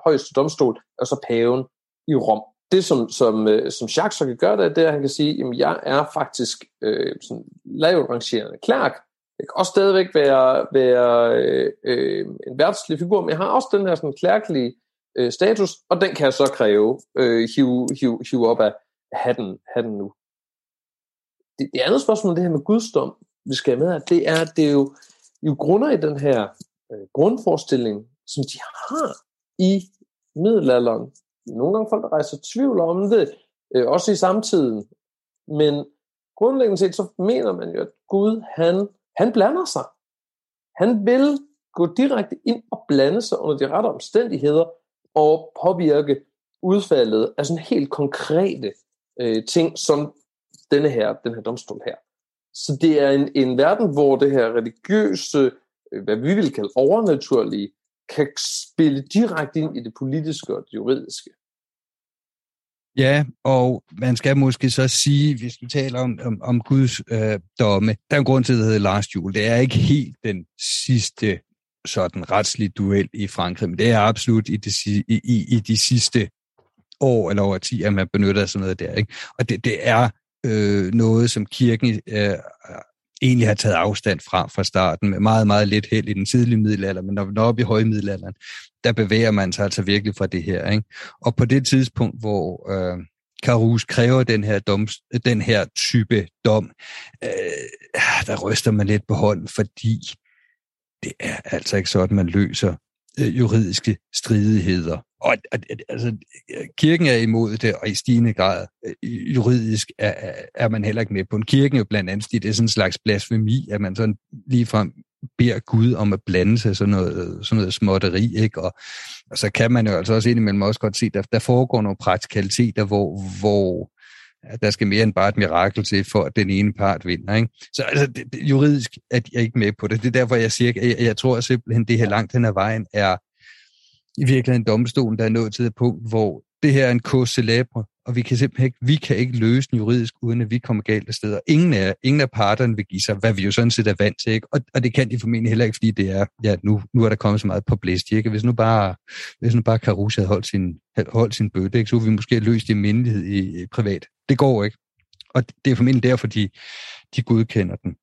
S2: højeste domstol, er så paven i Rom. Det, som, som, øh, som Jacques så kan gøre, det er, at han kan sige, at jeg er faktisk øh, sådan lavt rangerende klærk, jeg kan også stadigvæk være, være øh, øh, en værtslig figur, men jeg har også den her sådan klærkelige øh, status, og den kan jeg så kræve øh, hive, hive, hive op af hatten, hatten nu. Det, det andet spørgsmål, det her med gudsdom, vi skal have med, det er, at det er jo, jo grunder i den her øh, grundforestilling, som de har i middelalderen. Nogle gange folk, der rejser tvivl om det, øh, også i samtiden. Men grundlæggende set, så mener man jo, at Gud, han, han blander sig. Han vil gå direkte ind og blande sig under de rette omstændigheder og påvirke udfaldet af sådan helt konkrete øh, ting, som denne her, den her domstol her. Så det er en, en verden, hvor det her religiøse, øh, hvad vi vil kalde overnaturlige, kan spille direkte ind i det politiske og det juridiske.
S1: Ja, og man skal måske så sige, hvis vi taler om, om, om Guds øh, domme, der er en grund til, at det hedder Lars Jul. Det er ikke helt den sidste sådan retslige duel i Frankrig, men det er absolut i de, i, i, i de sidste år eller over 10, at man benytter sådan noget der. Ikke? Og det, det er øh, noget, som kirken øh, egentlig har taget afstand fra fra starten, med meget, meget lidt held i den tidlige middelalder, men når vi når op i højmiddelalderen, der bevæger man sig altså virkelig fra det her. Ikke? Og på det tidspunkt, hvor øh, Karus kræver den her, dom, den her type dom, øh, der ryster man lidt på hånden, fordi det er altså ikke sådan, man løser øh, juridiske stridigheder. Og altså, kirken er imod det, og i stigende grad øh, juridisk er, er man heller ikke med på. En kirken jo blandt andet, det er sådan en slags blasfemi, at man sådan ligefrem beder Gud om at blande sig sådan noget, sådan noget småtteri, ikke? Og, og så kan man jo altså også indimellem også godt se, at der, der foregår nogle praktikaliteter, hvor, hvor at der skal mere end bare et mirakel til, for at den ene part vinder. Ikke? Så altså, det, det, juridisk er jeg ikke med på det. Det er derfor, jeg siger, at jeg, jeg tror simpelthen, det her langt hen ad vejen er i virkeligheden domstolen, der er nået til et punkt, hvor det her er en cause célèbre, og vi kan simpelthen ikke, vi kan ikke løse den juridisk, uden at vi kommer galt af sted. Og ingen af, ingen af parterne vil give sig, hvad vi jo sådan set er vant til. Ikke? Og, og det kan de formentlig heller ikke, fordi det er, ja, nu, nu er der kommet så meget publicity. Ikke? Hvis nu bare, hvis nu bare Caruso havde holdt sin, havde holdt sin bøtte, ikke? så ville vi måske have løst det i mindelighed i, i privat. Det går ikke. Og det er formentlig derfor, de, de godkender den.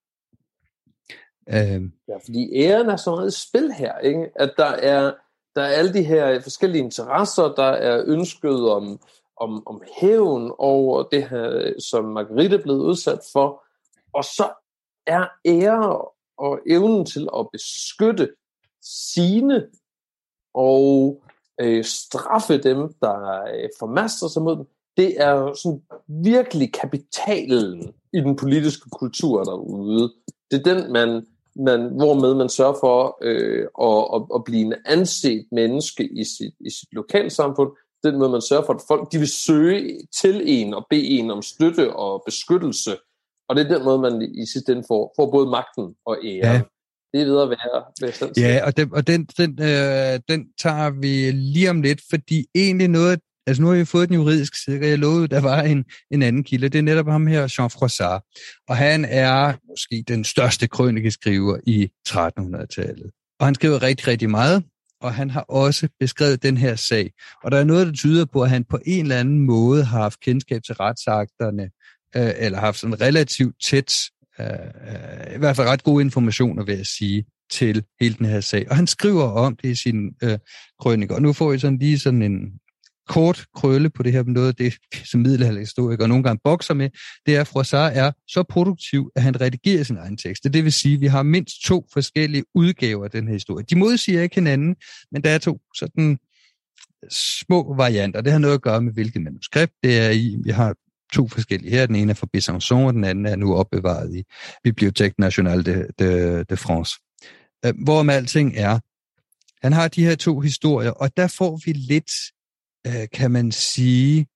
S2: Øh. Ja, fordi æren er så meget spil her, ikke? at der er, der er alle de her forskellige interesser, der er ønsket om, om, om hævn over det her, som Margrethe er blevet udsat for, og så er ære og evnen til at beskytte sine og øh, straffe dem, der øh, formaster sig mod dem, det er sådan virkelig kapitalen i den politiske kultur derude. Det er den, man, man, hvormed man sørger for øh, at, at, at blive en anset menneske i sit, i sit lokalsamfund. Den måde, man sørger for, at folk de vil søge til en og bede en om støtte og beskyttelse. Og det er den måde, man i sidste ende får, får både magten og æren. Ja. Det er videre værre.
S1: Ja, og, den, og den, den, øh, den tager vi lige om lidt, fordi egentlig noget Altså nu har vi fået den juridiske side, og jeg lovede, der var en, en anden kilde. Det er netop ham her, Jean Froissart. Og han er måske den største krønikeskriver i 1300-tallet. Og han skriver rigtig, rigtig meget, og han har også beskrevet den her sag. Og der er noget, der tyder på, at han på en eller anden måde har haft kendskab til retsakterne, øh, eller haft sådan relativt tæt, øh, øh, i hvert fald ret gode informationer, vil jeg sige, til hele den her sag. Og han skriver om det i sin øh, krønike. Og nu får I sådan lige sådan en, kort krølle på det her med noget af det, som middelalderhistorikere nogle gange bokser med, det er, at Froissart er så produktiv, at han redigerer sin egen tekst. Det vil sige, at vi har mindst to forskellige udgaver af den her historie. De modsiger ikke hinanden, men der er to sådan små varianter. Det har noget at gøre med, hvilket manuskript det er i. Vi har to forskellige her. Den ene er fra Besançon, og den anden er nu opbevaret i Bibliothèque Nationale de, de, de France. Øh, hvorom alting er, han har de her to historier, og der får vi lidt, øh, kan man sige,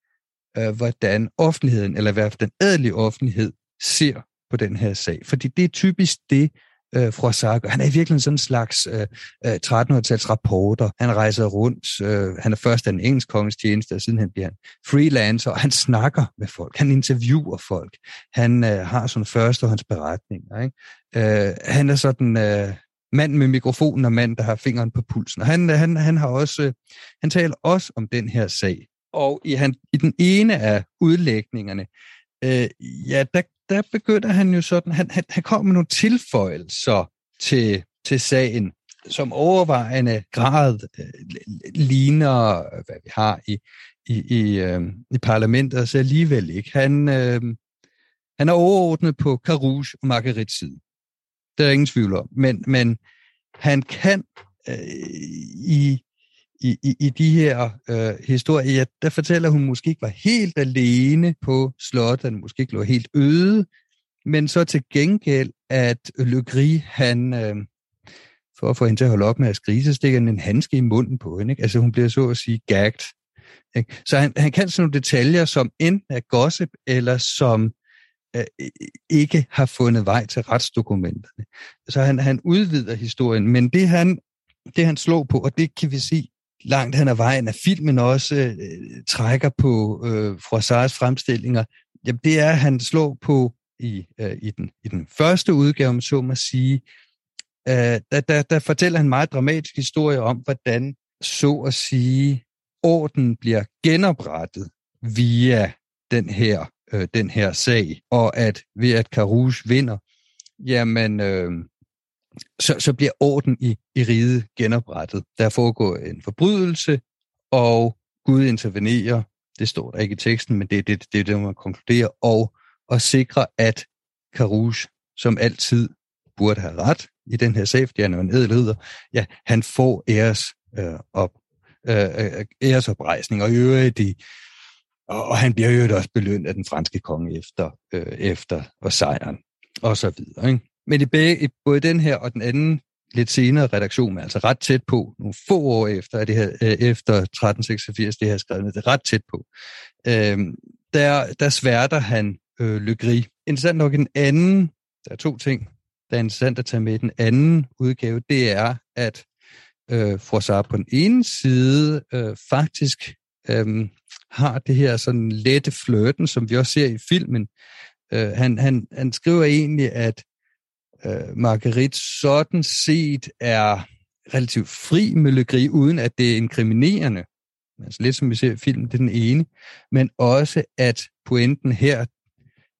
S1: øh, hvordan offentligheden, eller i hvert fald den adelige offentlighed, ser på den her sag. Fordi det er typisk det, øh, Froissart gør. Han er i virkeligheden sådan en slags øh, øh 1300-tals rapporter. Han rejser rundt. Øh, han er først en engelske kongens tjeneste, og siden han bliver han freelancer, og han snakker med folk. Han interviewer folk. Han øh, har sådan førstehåndsberetninger. Ikke? Øh, han er sådan... Øh, manden med mikrofonen og mand, der har fingeren på pulsen. Og han, han, han, har også, øh, han taler også om den her sag. Og i, han, i den ene af udlægningerne, øh, ja, der, der begynder han jo sådan, han, han, han kommer med nogle tilføjelser til, til sagen, som overvejende grad øh, ligner, hvad vi har i, i, i, øh, i parlamentet, så alligevel ikke. Han, øh, han er overordnet på Carouge og Marguerite side. Det er ingen tvivl om. Men, men han kan øh, i, i, i, i de her øh, historier, ja, der fortæller hun måske ikke var helt alene på slottet, han måske ikke lå helt øde, men så til gengæld, at Le Gris, han, øh, for at få hende til at holde op med at skrige, så stikker han en handske i munden på hende. Ikke? Altså hun bliver så at sige gagged. Ikke? Så han, han kan sådan nogle detaljer, som enten er gossip, eller som Øh, ikke har fundet vej til retsdokumenterne. Så han, han udvider historien, men det han, det han slår på, og det kan vi sige langt hen ad vejen, at filmen også øh, trækker på øh, Froissarts fremstillinger, jamen det er, at han slår på i, øh, i, den, i den første udgave, om så må sige, øh, der, der, der fortæller han en meget dramatisk historie om, hvordan så at sige, orden bliver genoprettet via den her, øh, den her sag, og at ved at Carus vinder, jamen, øh, så, så bliver orden i, i riget genoprettet. Der foregår en forbrydelse, og Gud intervenerer, det står der ikke i teksten, men det er det, det, det, man konkluderer, og og sikre, at Carus, som altid burde have ret i den her sag, fordi han er en edelheder, ja, han får æres, øh, op, øh, øh æresoprejsning, og i øvrigt i, og, og han bliver jo også belønnet af den franske konge efter, øh, efter og sejren, og så videre. Ikke? Men i begge, både den her og den anden lidt senere redaktion, altså ret tæt på, nogle få år efter, at det her, øh, efter 1386, det her skrevet, det er ret tæt på, øh, der, der sværter han øh, Le Gris. Interessant nok en anden, der er to ting, der er interessant at tage med i den anden udgave, det er, at øh, Froissart på den ene side øh, faktisk øh, har det her sådan lette flirten, som vi også ser i filmen. Øh, han, han, han skriver egentlig, at øh, Marguerite sådan set er relativt fri med Le Gris, uden at det er inkriminerende. Altså lidt som vi ser i filmen, det er den ene. Men også, at pointen her,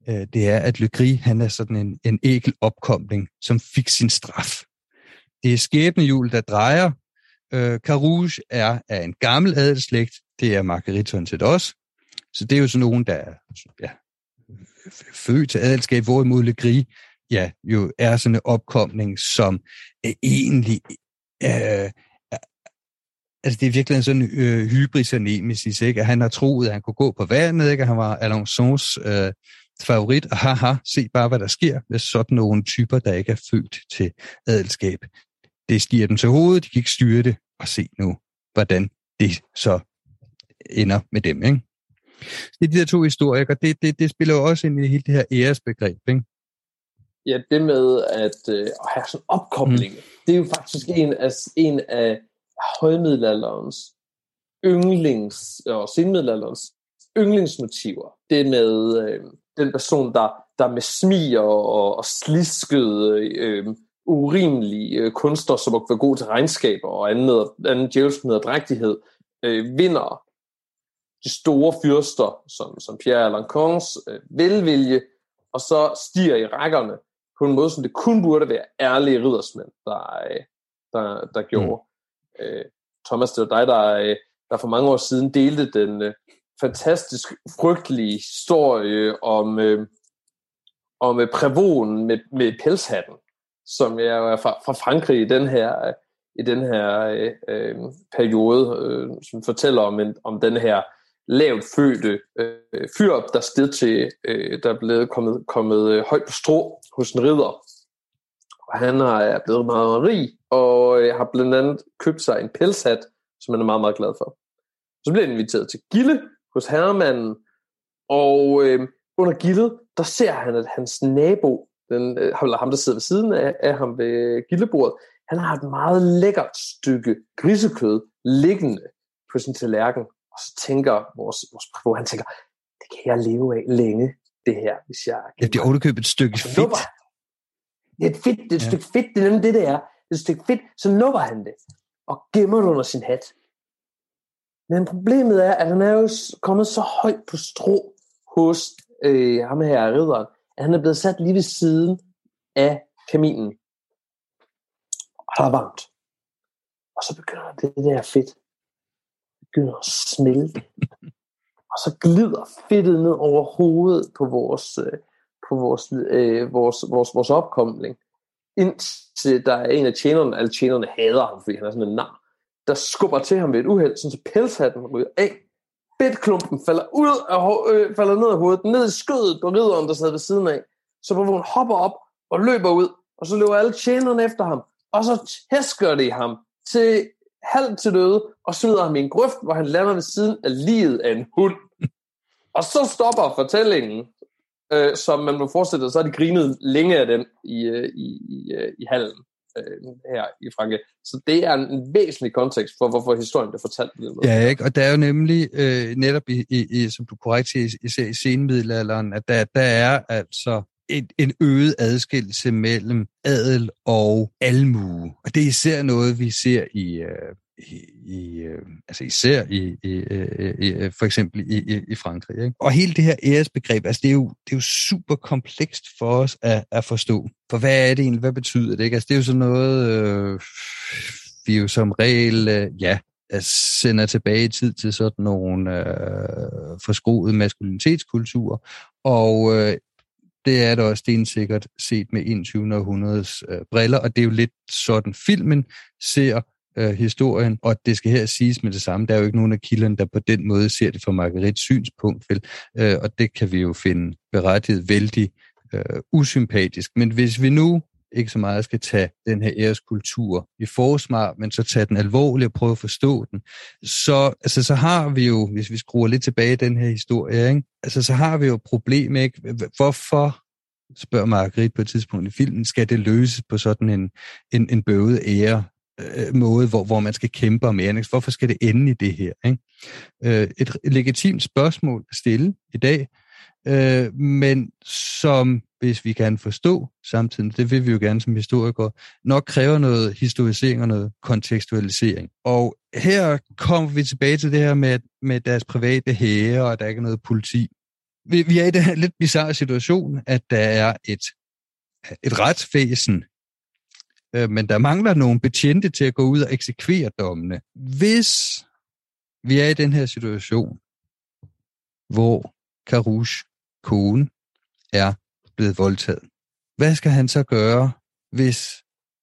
S1: øh, det er, at Le Gris, han er sådan en, en ækel opkomling, som fik sin straf. Det er skæbnehjul, der drejer. Øh, Carouge er af en gammel adelslægt. Det er Marguerite til også. Så det er jo sådan nogen, der er ja, født til adelskab, hvorimod Le Gris ja, jo er sådan en opkomning, som er egentlig øh, altså det er virkelig sådan en øh, hybris og nemesis, ikke? At han har troet, at han kunne gå på vandet, ikke? At han var Alonso's øh, favorit, og haha, se bare, hvad der sker med sådan nogle typer, der ikke er født til adelskab. Det stiger dem til hovedet, de kan ikke styre det, og se nu, hvordan det så ender med dem. Ikke? Det er de der to historier, og det, det, det spiller jo også ind i hele det her æresbegreb. Ikke?
S2: Ja, det med at, øh, at have sådan en opkobling, mm. det er jo faktisk en af, en af højmiddelalderens yndlings, og senmiddelalderens yndlingsmotiver. Det med, øh, den person, der, der med smig og, og sliskede, øh, urimelige øh, kunster, som var god til regnskaber og anden, anden djævelsk nederdrægtighed, øh, vinder de store fyrster, som, som Pierre Alancons øh, velvilje, og så stiger i rækkerne på en måde, som det kun burde være ærlige riddersmænd, der, øh, der, der gjorde. Mm. Øh, Thomas, det var dig, der, øh, der for mange år siden delte den, øh, fantastisk frygtelig historie om, øh, om øh, Prevonen med, med pelshatten, som jeg er fra, fra Frankrig i den her, i den her øh, øh, periode, øh, som fortæller om, en, om den her lavt fødte øh, fyr, der sted til, øh, der er blevet kommet, kommet øh, højt på strå hos en ridder. Og han er blevet meget rig, og øh, har blandt andet købt sig en pelshat, som han er meget, meget glad for. Så bliver han inviteret til Gilde hos herremanden, og øh, under Gildet, der ser han, at hans nabo, den, øh, ham der sidder ved siden af, af ham ved gildebordet, han har et meget lækkert stykke grisekød liggende på sin tallerken. Og så tænker vores, vores prøve, han tænker, det kan jeg leve af længe, det her, hvis jeg...
S1: Ja, det er ovenikøbet et stykke fedt.
S2: Det er et fedt, det er et ja. stykke fedt, det er nemlig det, det er. Det er et stykke fedt, så nupper han det og gemmer det under sin hat. Men problemet er, at han er jo kommet så højt på strå hos øh, ham her ridderen, at han er blevet sat lige ved siden af kaminen. Og der er varmt. Og så begynder det der fedt begynder at smelte. og så glider fedtet ned over hovedet på vores, øh, på vores, øh, vores, vores, vores opkomling. Indtil der er en af tjenerne, alle tjenerne hader ham, fordi han er sådan en nar, der skubber til ham ved et uheld, så pelshatten ryger af. Bedklumpen falder ud af, øh, falder ned af hovedet, ned i skødet på ridderen, der sad ved siden af. Så hun hopper op og løber ud, og så løber alle tjenerne efter ham, og så tæsker de ham til halvt til døde, og smider ham i en grøft, hvor han lander ved siden af livet af en hund. Og så stopper fortællingen, øh, som man må forestille sig, så har de grinet længe af den i, øh, i, i, øh, i hallen øh, her i Frankrig. Så det er en væsentlig kontekst for, hvorfor historien bliver fortalt.
S1: Ja, ikke? og der er jo nemlig øh, netop, i, i, i, som du korrekt siger, især i senmiddelalderen, at der, der er altså en, en øget adskillelse mellem adel og almue. Og det er især noget, vi ser i, øh, i, i øh, altså især i, i, øh, i øh, for eksempel i, i Frankrig. Ikke? Og hele det her æresbegreb, altså det er jo, det er jo super komplekst for os at, at forstå. For hvad er det egentlig? Hvad betyder det? Ikke? Altså det er jo sådan noget, øh, vi jo som regel, øh, ja, altså, sender tilbage i tid til sådan nogle øh, forskroede maskulinitetskulturer. Og øh, det er det også stensikkert set med 21. århundredes øh, briller, og det er jo lidt sådan filmen ser øh, historien, og det skal her siges med det samme. Der er jo ikke nogen af kilderne, der på den måde ser det fra Margarets synspunkt, vel? Øh, og det kan vi jo finde berettiget vældig øh, usympatisk. Men hvis vi nu ikke så meget skal tage den her æreskultur i forsvar, men så tage den alvorligt og prøve at forstå den, så, altså, så har vi jo, hvis vi skruer lidt tilbage i den her historie, ikke? Altså, så har vi jo et problem, ikke? Hvorfor, spørger Marguerite på et tidspunkt i filmen, skal det løses på sådan en, en, en bøvet ære øh, måde, hvor, hvor man skal kæmpe om æren? Hvorfor skal det ende i det her? Ikke? Øh, et legitimt spørgsmål at stille i dag, øh, men som, hvis vi kan forstå samtidig, det vil vi jo gerne som historikere, nok kræver noget historisering og noget kontekstualisering. Og her kommer vi tilbage til det her med, med deres private hære, og der er ikke noget politi. Vi, vi er i den her lidt bizarre situation, at der er et, et retsvæsen, øh, men der mangler nogle betjente til at gå ud og eksekvere dommene. Hvis vi er i den her situation, hvor Karush kone er blevet voldtaget. Hvad skal han så gøre, hvis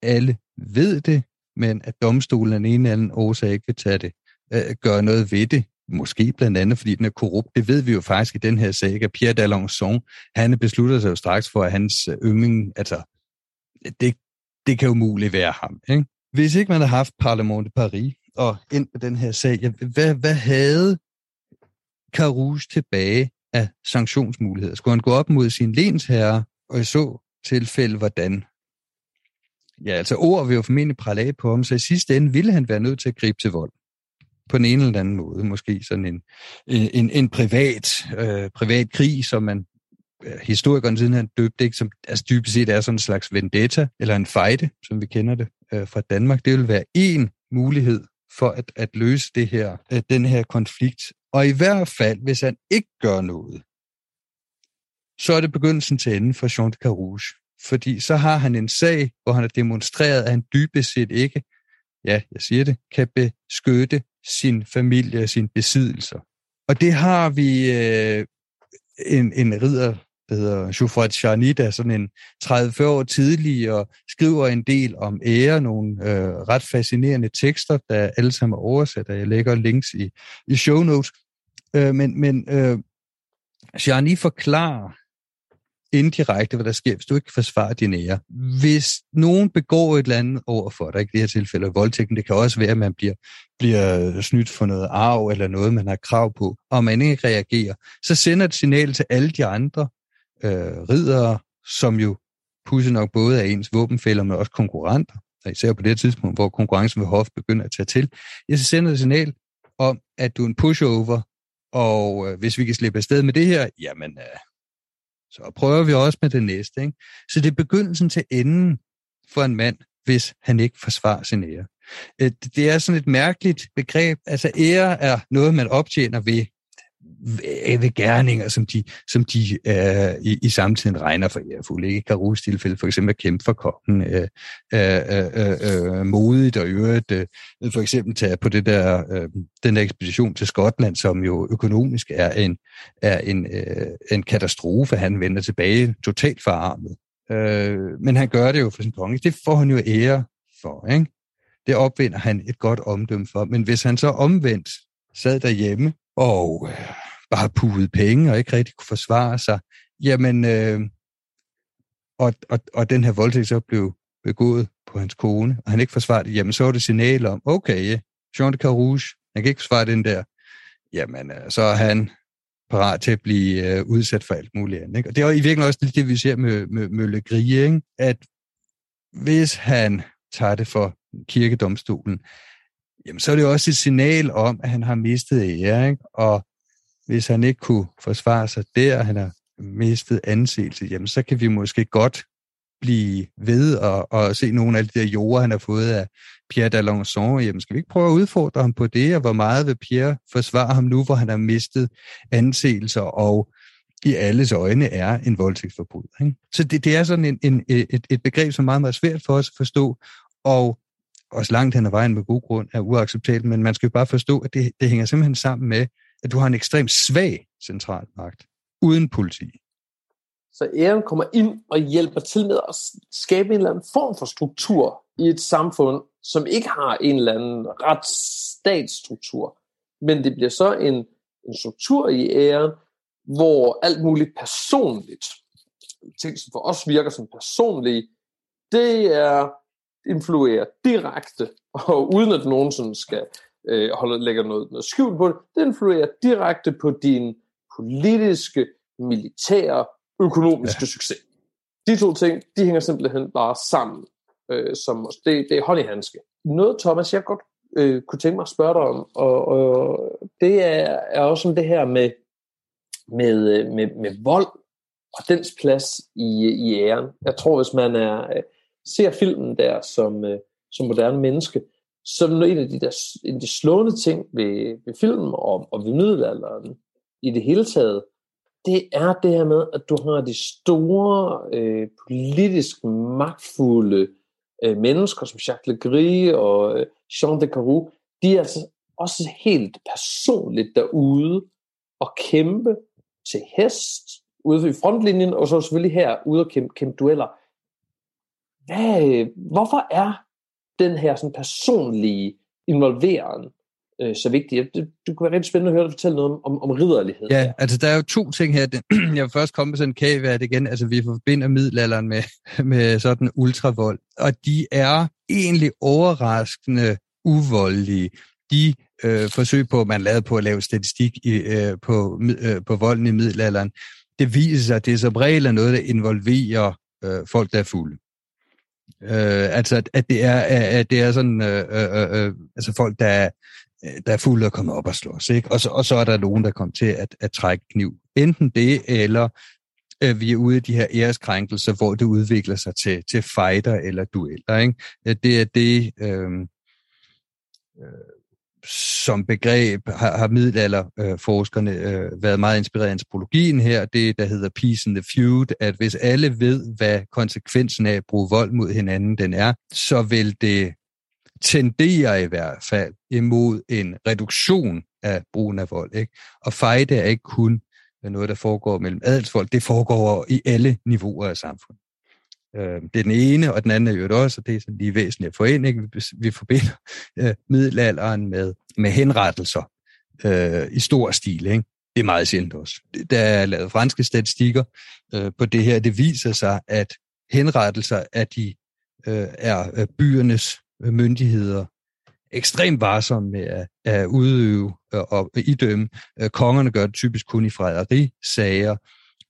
S1: alle ved det, men at domstolen af en eller anden årsag ikke vil tage det, øh, gøre noget ved det? Måske blandt andet, fordi den er korrupt. Det ved vi jo faktisk i den her sag, at Pierre d'Alençon, han beslutter sig jo straks for, at hans øh, yndling, altså, det, det kan jo muligt være ham. Ikke? Hvis ikke man havde haft Parlement de Paris og ind på den her sag, hvad, hvad havde Carouge tilbage af sanktionsmuligheder. Skulle han gå op mod sin lensherre, og i så tilfælde hvordan? Ja, altså ord vil jo formentlig prale af på ham, så i sidste ende ville han være nødt til at gribe til vold. På en eller anden måde. Måske sådan en, en, en privat, øh, privat krig, som man historikeren siden han døbte, ikke, som altså dybest set er sådan en slags vendetta, eller en fejde, som vi kender det øh, fra Danmark. Det vil være en mulighed for at, at løse det her, øh, den her konflikt. Og i hvert fald, hvis han ikke gør noget, så er det begyndelsen til enden for Jean de Carouge. Fordi så har han en sag, hvor han har demonstreret, at han dybest set ikke, ja, jeg siger det, kan beskytte sin familie og sine besiddelser. Og det har vi øh, en, en ridder der hedder Joufrat Charny, der er sådan en 30-40 år tidligere skriver en del om ære, nogle øh, ret fascinerende tekster, der alle sammen er oversat, og jeg lægger links i, i show notes. Øh, men men øh, Charny forklarer indirekte, hvad der sker, hvis du ikke forsvarer din ære. Hvis nogen begår et eller andet over for dig, ikke det her tilfælde voldtægten, det kan også være, at man bliver, bliver snydt for noget arv eller noget, man har krav på, og man ikke reagerer, så sender et signal til alle de andre øh, ridere, som jo pusse nok både er ens våbenfælder, men også konkurrenter, især på det tidspunkt, hvor konkurrencen ved hof begynder at tage til, jeg så sender et signal om, at du er en pushover, og øh, hvis vi kan slippe afsted med det her, jamen, øh, så prøver vi også med det næste. Ikke? Så det er begyndelsen til enden for en mand, hvis han ikke forsvarer sin ære. Øh, det er sådan et mærkeligt begreb. Altså ære er noget, man optjener ved ved gerninger, som de, som de øh, i, i samtiden regner for ærefulde. Ikke? Karus tilfælde for eksempel at kæmpe for kongen, øh, øh, øh, modigt og øvrigt øh, for eksempel tage på det der, øh, den der ekspedition til Skotland, som jo økonomisk er en, er en, øh, en katastrofe. Han vender tilbage totalt forarmet. Øh, men han gør det jo for sin konge. Det får han jo ære for. Ikke? Det opvinder han et godt omdømme for. Men hvis han så omvendt sad derhjemme og bare puget penge og ikke rigtig kunne forsvare sig, jamen, øh, og, og, og den her voldtægt så blev begået på hans kone, og han ikke forsvarede det, jamen så var det signal om, okay, Jean de Carouge, han kan ikke forsvare den der, jamen øh, så er han parat til at blive øh, udsat for alt muligt andet. Ikke? Og det er i virkeligheden også det, vi ser med, med, med Le Grie, ikke? at hvis han tager det for kirkedomstolen, jamen så er det også et signal om, at han har mistet ære, ikke? og hvis han ikke kunne forsvare sig der, han har mistet anseelse, jamen så kan vi måske godt blive ved og, og se nogle af de der jorder, han har fået af Pierre d'Alençon. Jamen skal vi ikke prøve at udfordre ham på det, og hvor meget vil Pierre forsvare ham nu, hvor han har mistet anseelser og i alles øjne er en voldtægtsforbryder. Ikke? Så det, det er sådan en, en, et, et begreb, som er meget, meget svært for os at forstå, og også langt hen ad vejen med god grund er uacceptabelt, men man skal jo bare forstå, at det, det hænger simpelthen sammen med, at du har en ekstremt svag centralmagt uden politi.
S2: Så æren kommer ind og hjælper til med at skabe en eller anden form for struktur i et samfund, som ikke har en eller anden retsstatsstruktur. Men det bliver så en, en struktur i æren, hvor alt muligt personligt, ting som for os virker som personlige, det er influerer direkte, og uden at nogen sådan skal øh, holde, lægge noget, noget skjult på det, det influerer direkte på din politiske, militære, økonomiske ja. succes. De to ting, de hænger simpelthen bare sammen. Øh, som, det, det er hånd i handske. Noget, Thomas, jeg godt øh, kunne tænke mig at spørge dig om, og, og det er, er også om det her med, med, øh, med, med vold og dens plads i, i æren. Jeg tror, hvis man er, øh, ser filmen der som, øh, som moderne menneske, som en af de, der, en af de slående ting ved, ved filmen og, og ved middelalderen i det hele taget, det er det her med, at du har de store øh, politisk magtfulde øh, mennesker som Jacques Legris og øh, Jean de Caroux, de er altså også helt personligt derude og kæmpe til hest ude i frontlinjen, og så selvfølgelig her ude og kæmpe, kæmpe dueller. Hvad, hvorfor er den her sådan personlige involveren øh, så vigtig. Det, det kunne være rigtig spændende at høre dig fortælle noget om, om, om ridderlighed.
S1: Ja, altså der er jo to ting her. Jeg vil først komme med sådan en kagevært igen. Altså vi forbinder middelalderen med, med sådan ultravold, og de er egentlig overraskende uvoldelige. De øh, forsøg på, man lavede på at lave statistik i, øh, på, øh, på volden i middelalderen, det viser sig, at det som regel er noget, der involverer øh, folk, der er fulde. Øh, altså, at det er, at det er sådan, øh, øh, øh, øh altså folk, der er, der er fulde og kommer op og slås, ikke? Og så, og så er der nogen, der kommer til at, at trække kniv. Enten det, eller øh, vi er ude i de her æreskrænkelser, hvor det udvikler sig til, til fighter eller dueller, ikke? Øh, det er det, øh, øh, som begreb har, har middelalderforskerne øh, været meget inspireret af antropologien her, det der hedder peace in the feud, at hvis alle ved, hvad konsekvensen af at bruge vold mod hinanden den er, så vil det tendere i hvert fald imod en reduktion af brugen af vold. Ikke? Og fejde er ikke kun noget, der foregår mellem adelsfolk, det foregår i alle niveauer af samfundet. Øh, det er den ene, og den anden er jo også, og det er sådan lige væsentligt at få ind. Ikke? Vi forbinder øh, middelalderen med, med henrettelser øh, i stor stil. Ikke? Det er meget sjældent også. Der er lavet franske statistikker øh, på det her. Det viser sig, at henrettelser af de øh, er øh, byernes øh, myndigheder ekstremt varsomme med at, at udøve øh, og idømme. Kongerne gør det typisk kun i frederisager.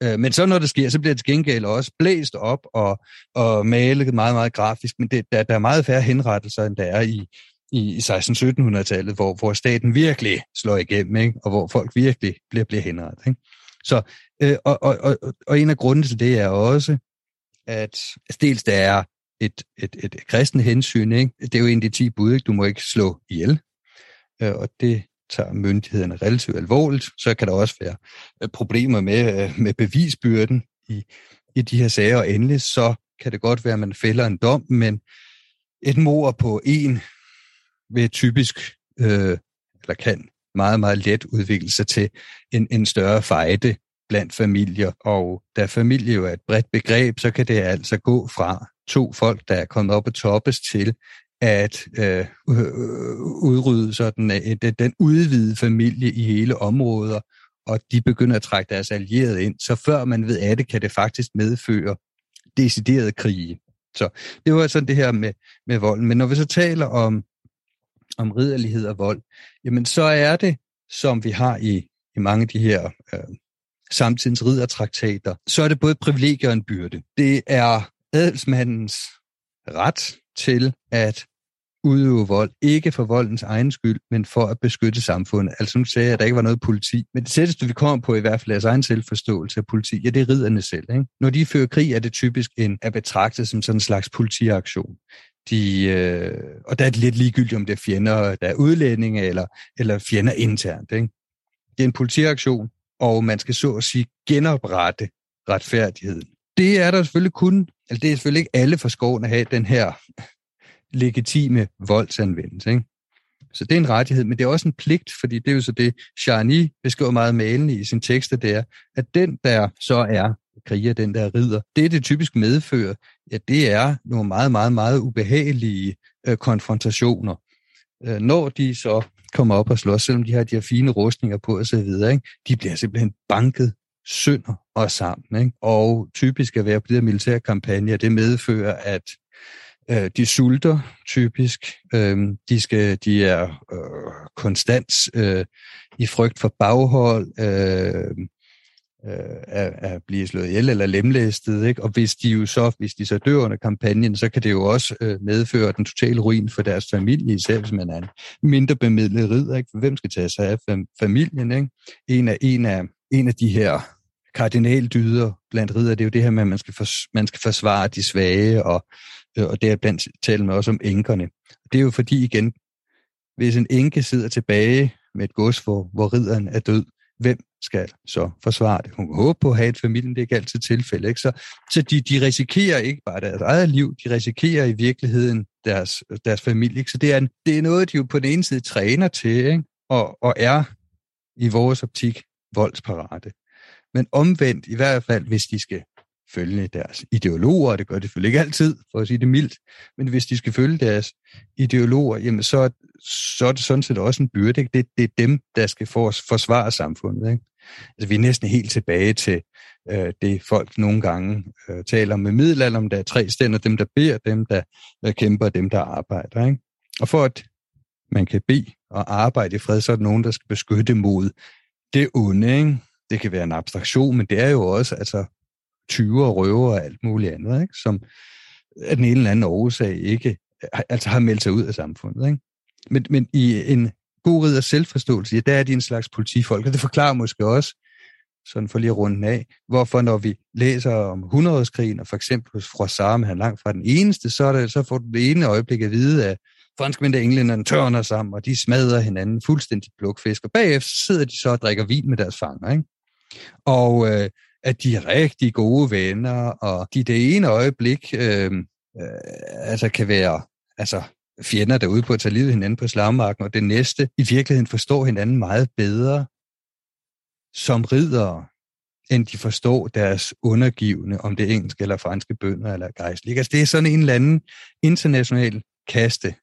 S1: Øh, men så når det sker, så bliver det gengæld også blæst op og, og malet meget, meget grafisk. Men det, der, der er meget færre henrettelser, end der er i, i 16-1700-tallet, hvor, hvor staten virkelig slår igennem, ikke? og hvor folk virkelig bliver, bliver henrettet. Ikke? Så, øh, og, og, og, og en af grundene til det er også, at altså dels der er et, et, et kristen hensyn. Ikke? Det er jo en af de ti bud, ikke? du må ikke slå ihjel. Øh, og det tager myndighederne relativt alvorligt. Så kan der også være øh, problemer med, øh, med bevisbyrden i, i de her sager. Og endelig så kan det godt være, at man fælder en dom, men et mor på en vil typisk, øh, eller kan meget, meget let udvikle sig til en, en større fejde blandt familier. Og da familie jo er et bredt begreb, så kan det altså gå fra to folk, der er kommet op og toppes til at øh, øh, øh, udrydde sådan, øh, den udvidede familie i hele områder, og de begynder at trække deres allierede ind. Så før man ved af det, kan det faktisk medføre deciderede krige. Så det var sådan det her med, med vold. Men når vi så taler om, om ridderlighed og vold, jamen så er det, som vi har i, i mange af de her øh, samtidens riddertraktater, så er det både et privilegium og en byrde. Det er adelsmandens ret til at udøve vold, ikke for voldens egen skyld, men for at beskytte samfundet. Altså nu sagde jeg, at der ikke var noget politi, men det sætteste, vi kommer på, i hvert fald deres altså egen selvforståelse af politi, ja, det er ridderne selv. Ikke? Når de fører krig, er det typisk en, at betragte som sådan en slags politiaktion. De, øh, og der er det lidt ligegyldigt, om det er fjender, der er udlændinge, eller, eller fjender internt. Ikke? Det er en politiaktion, og man skal så at sige genoprette retfærdigheden det er der selvfølgelig kun, altså det er selvfølgelig ikke alle for skoven at have den her legitime voldsanvendelse. Ikke? Så det er en rettighed, men det er også en pligt, fordi det er jo så det, Charny beskriver meget malende i sin tekster, det er, at den, der så er kriger, den der rider, det det typisk medfører, ja, det er nogle meget, meget, meget ubehagelige øh, konfrontationer. Øh, når de så kommer op og slås, selvom de har de her fine rustninger på og så videre, ikke? de bliver simpelthen banket sønder og sammen. Ikke? Og typisk at være på de her militære kampagner, det medfører, at øh, de sulter typisk. Øh, de, skal, de er øh, konstant øh, i frygt for baghold, øh, øh, at, at blive slået ihjel eller lemlæstet. Ikke? Og hvis de jo så, hvis de så dør under kampagnen, så kan det jo også øh, medføre den totale ruin for deres familie, især hvis man er en mindre bemidlet ridder. Ikke? Hvem skal tage sig af familien? Ikke? En, af, en, af, en af de her kardinaldyder blandt ridder, det er jo det her med, at man skal, for, man skal forsvare de svage, og, Øh, og det er blandt med også om enkerne. Det er jo fordi igen, hvis en enke sidder tilbage med et gods, hvor, hvor ridderen er død, hvem skal så forsvare det? Hun kan håbe på at have et familie, det er ikke altid tilfælde. Ikke? Så, så de, de risikerer ikke bare deres eget liv, de risikerer i virkeligheden deres, deres familie. Ikke? Så det er, det er noget, de jo på den ene side træner til, ikke? Og, og er i vores optik voldsparate. Men omvendt, i hvert fald, hvis de skal følge deres ideologer, og det gør de selvfølgelig ikke altid, for at sige det mildt, men hvis de skal følge deres ideologer, jamen så, så er det sådan set også en byrde. Ikke? Det, det er dem, der skal for, forsvare samfundet. Ikke? Altså, vi er næsten helt tilbage til øh, det, folk nogle gange øh, taler om med middelalder, om der er tre stænder, dem der beder, dem der øh, kæmper, dem der arbejder. Ikke? Og for at man kan bede og arbejde i fred, så er der nogen, der skal beskytte mod det onde. Ikke? det kan være en abstraktion, men det er jo også altså, tyver og røver og alt muligt andet, ikke? som af den ene eller anden årsag ikke altså har meldt sig ud af samfundet. Ikke? Men, men i en god ridder selvforståelse, ja, der er de en slags politifolk, og det forklarer måske også, sådan for lige at runde af, hvorfor når vi læser om 100-årskrigen, og for eksempel hos Froissart, han langt fra den eneste, så, er det, så får du det ene øjeblik at vide, at franskmænd og englænderne tørner sammen, og de smadrer hinanden fuldstændig plukfisk, og bagefter sidder de så og drikker vin med deres fanger. Ikke? og øh, at de er rigtig gode venner, og de det ene øjeblik øh, øh, altså kan være altså, fjender derude på at tage livet hinanden på slagmarken, og det næste i virkeligheden forstår hinanden meget bedre som ridere, end de forstår deres undergivende, om det er engelske eller franske bønder eller gejstlige. Altså, det er sådan en eller anden international kaste,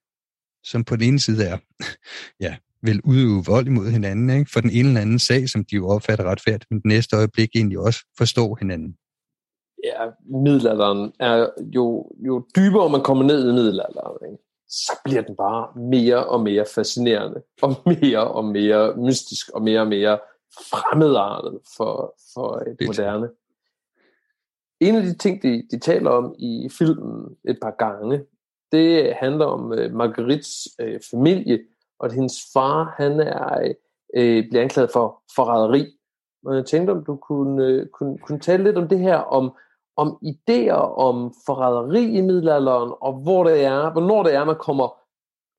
S1: som på den ene side er ja, vil udøve vold imod hinanden, ikke? for den ene eller anden sag, som de jo opfatter retfærdigt, men den næste øjeblik egentlig også forstår hinanden.
S2: Ja, middelalderen er jo, jo dybere man kommer ned i middelalderen, ikke? så bliver den bare mere og mere fascinerende, og mere og mere mystisk, og mere og mere fremmedartet for, for et moderne. En af de ting, de, de taler om i filmen et par gange, det handler om uh, Marguerites uh, familie, og at hendes far, han er, øh, bliver anklaget for forræderi. Og jeg tænkte, om du kunne, øh, kunne, kunne tale lidt om det her, om, om idéer om forræderi i middelalderen, og hvor det er, hvornår det er, man kommer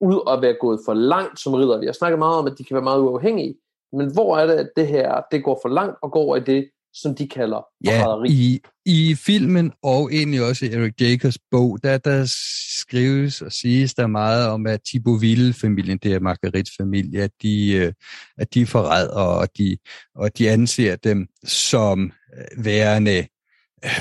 S2: ud og være gået for langt som ridder. Vi har snakket meget om, at de kan være meget uafhængige, men hvor er det, at det her det går for langt og går i det, som de kalder
S1: ja, i, i filmen og egentlig også i Eric Jacobs bog, der, der skrives og siges der meget om, at Thibauville-familien, det er Marguerites familie, at de, øh, at de er forræder, og de, og de anser dem som øh, værende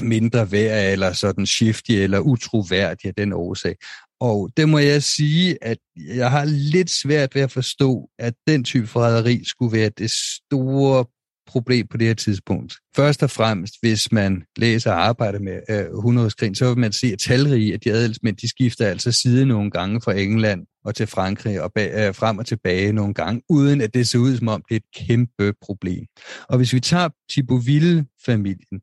S1: mindre værd, eller sådan shifty, eller utroværdig af den årsag. Og det må jeg sige, at jeg har lidt svært ved at forstå, at den type forræderi skulle være det store problem på det her tidspunkt. Først og fremmest, hvis man læser og arbejder med øh, 100 så vil man se, at talrige af de adelsmænd, de skifter altså side nogle gange fra England og til Frankrig og bag, øh, frem og tilbage nogle gange, uden at det ser ud som om, det er et kæmpe problem. Og hvis vi tager Thibauville-familien,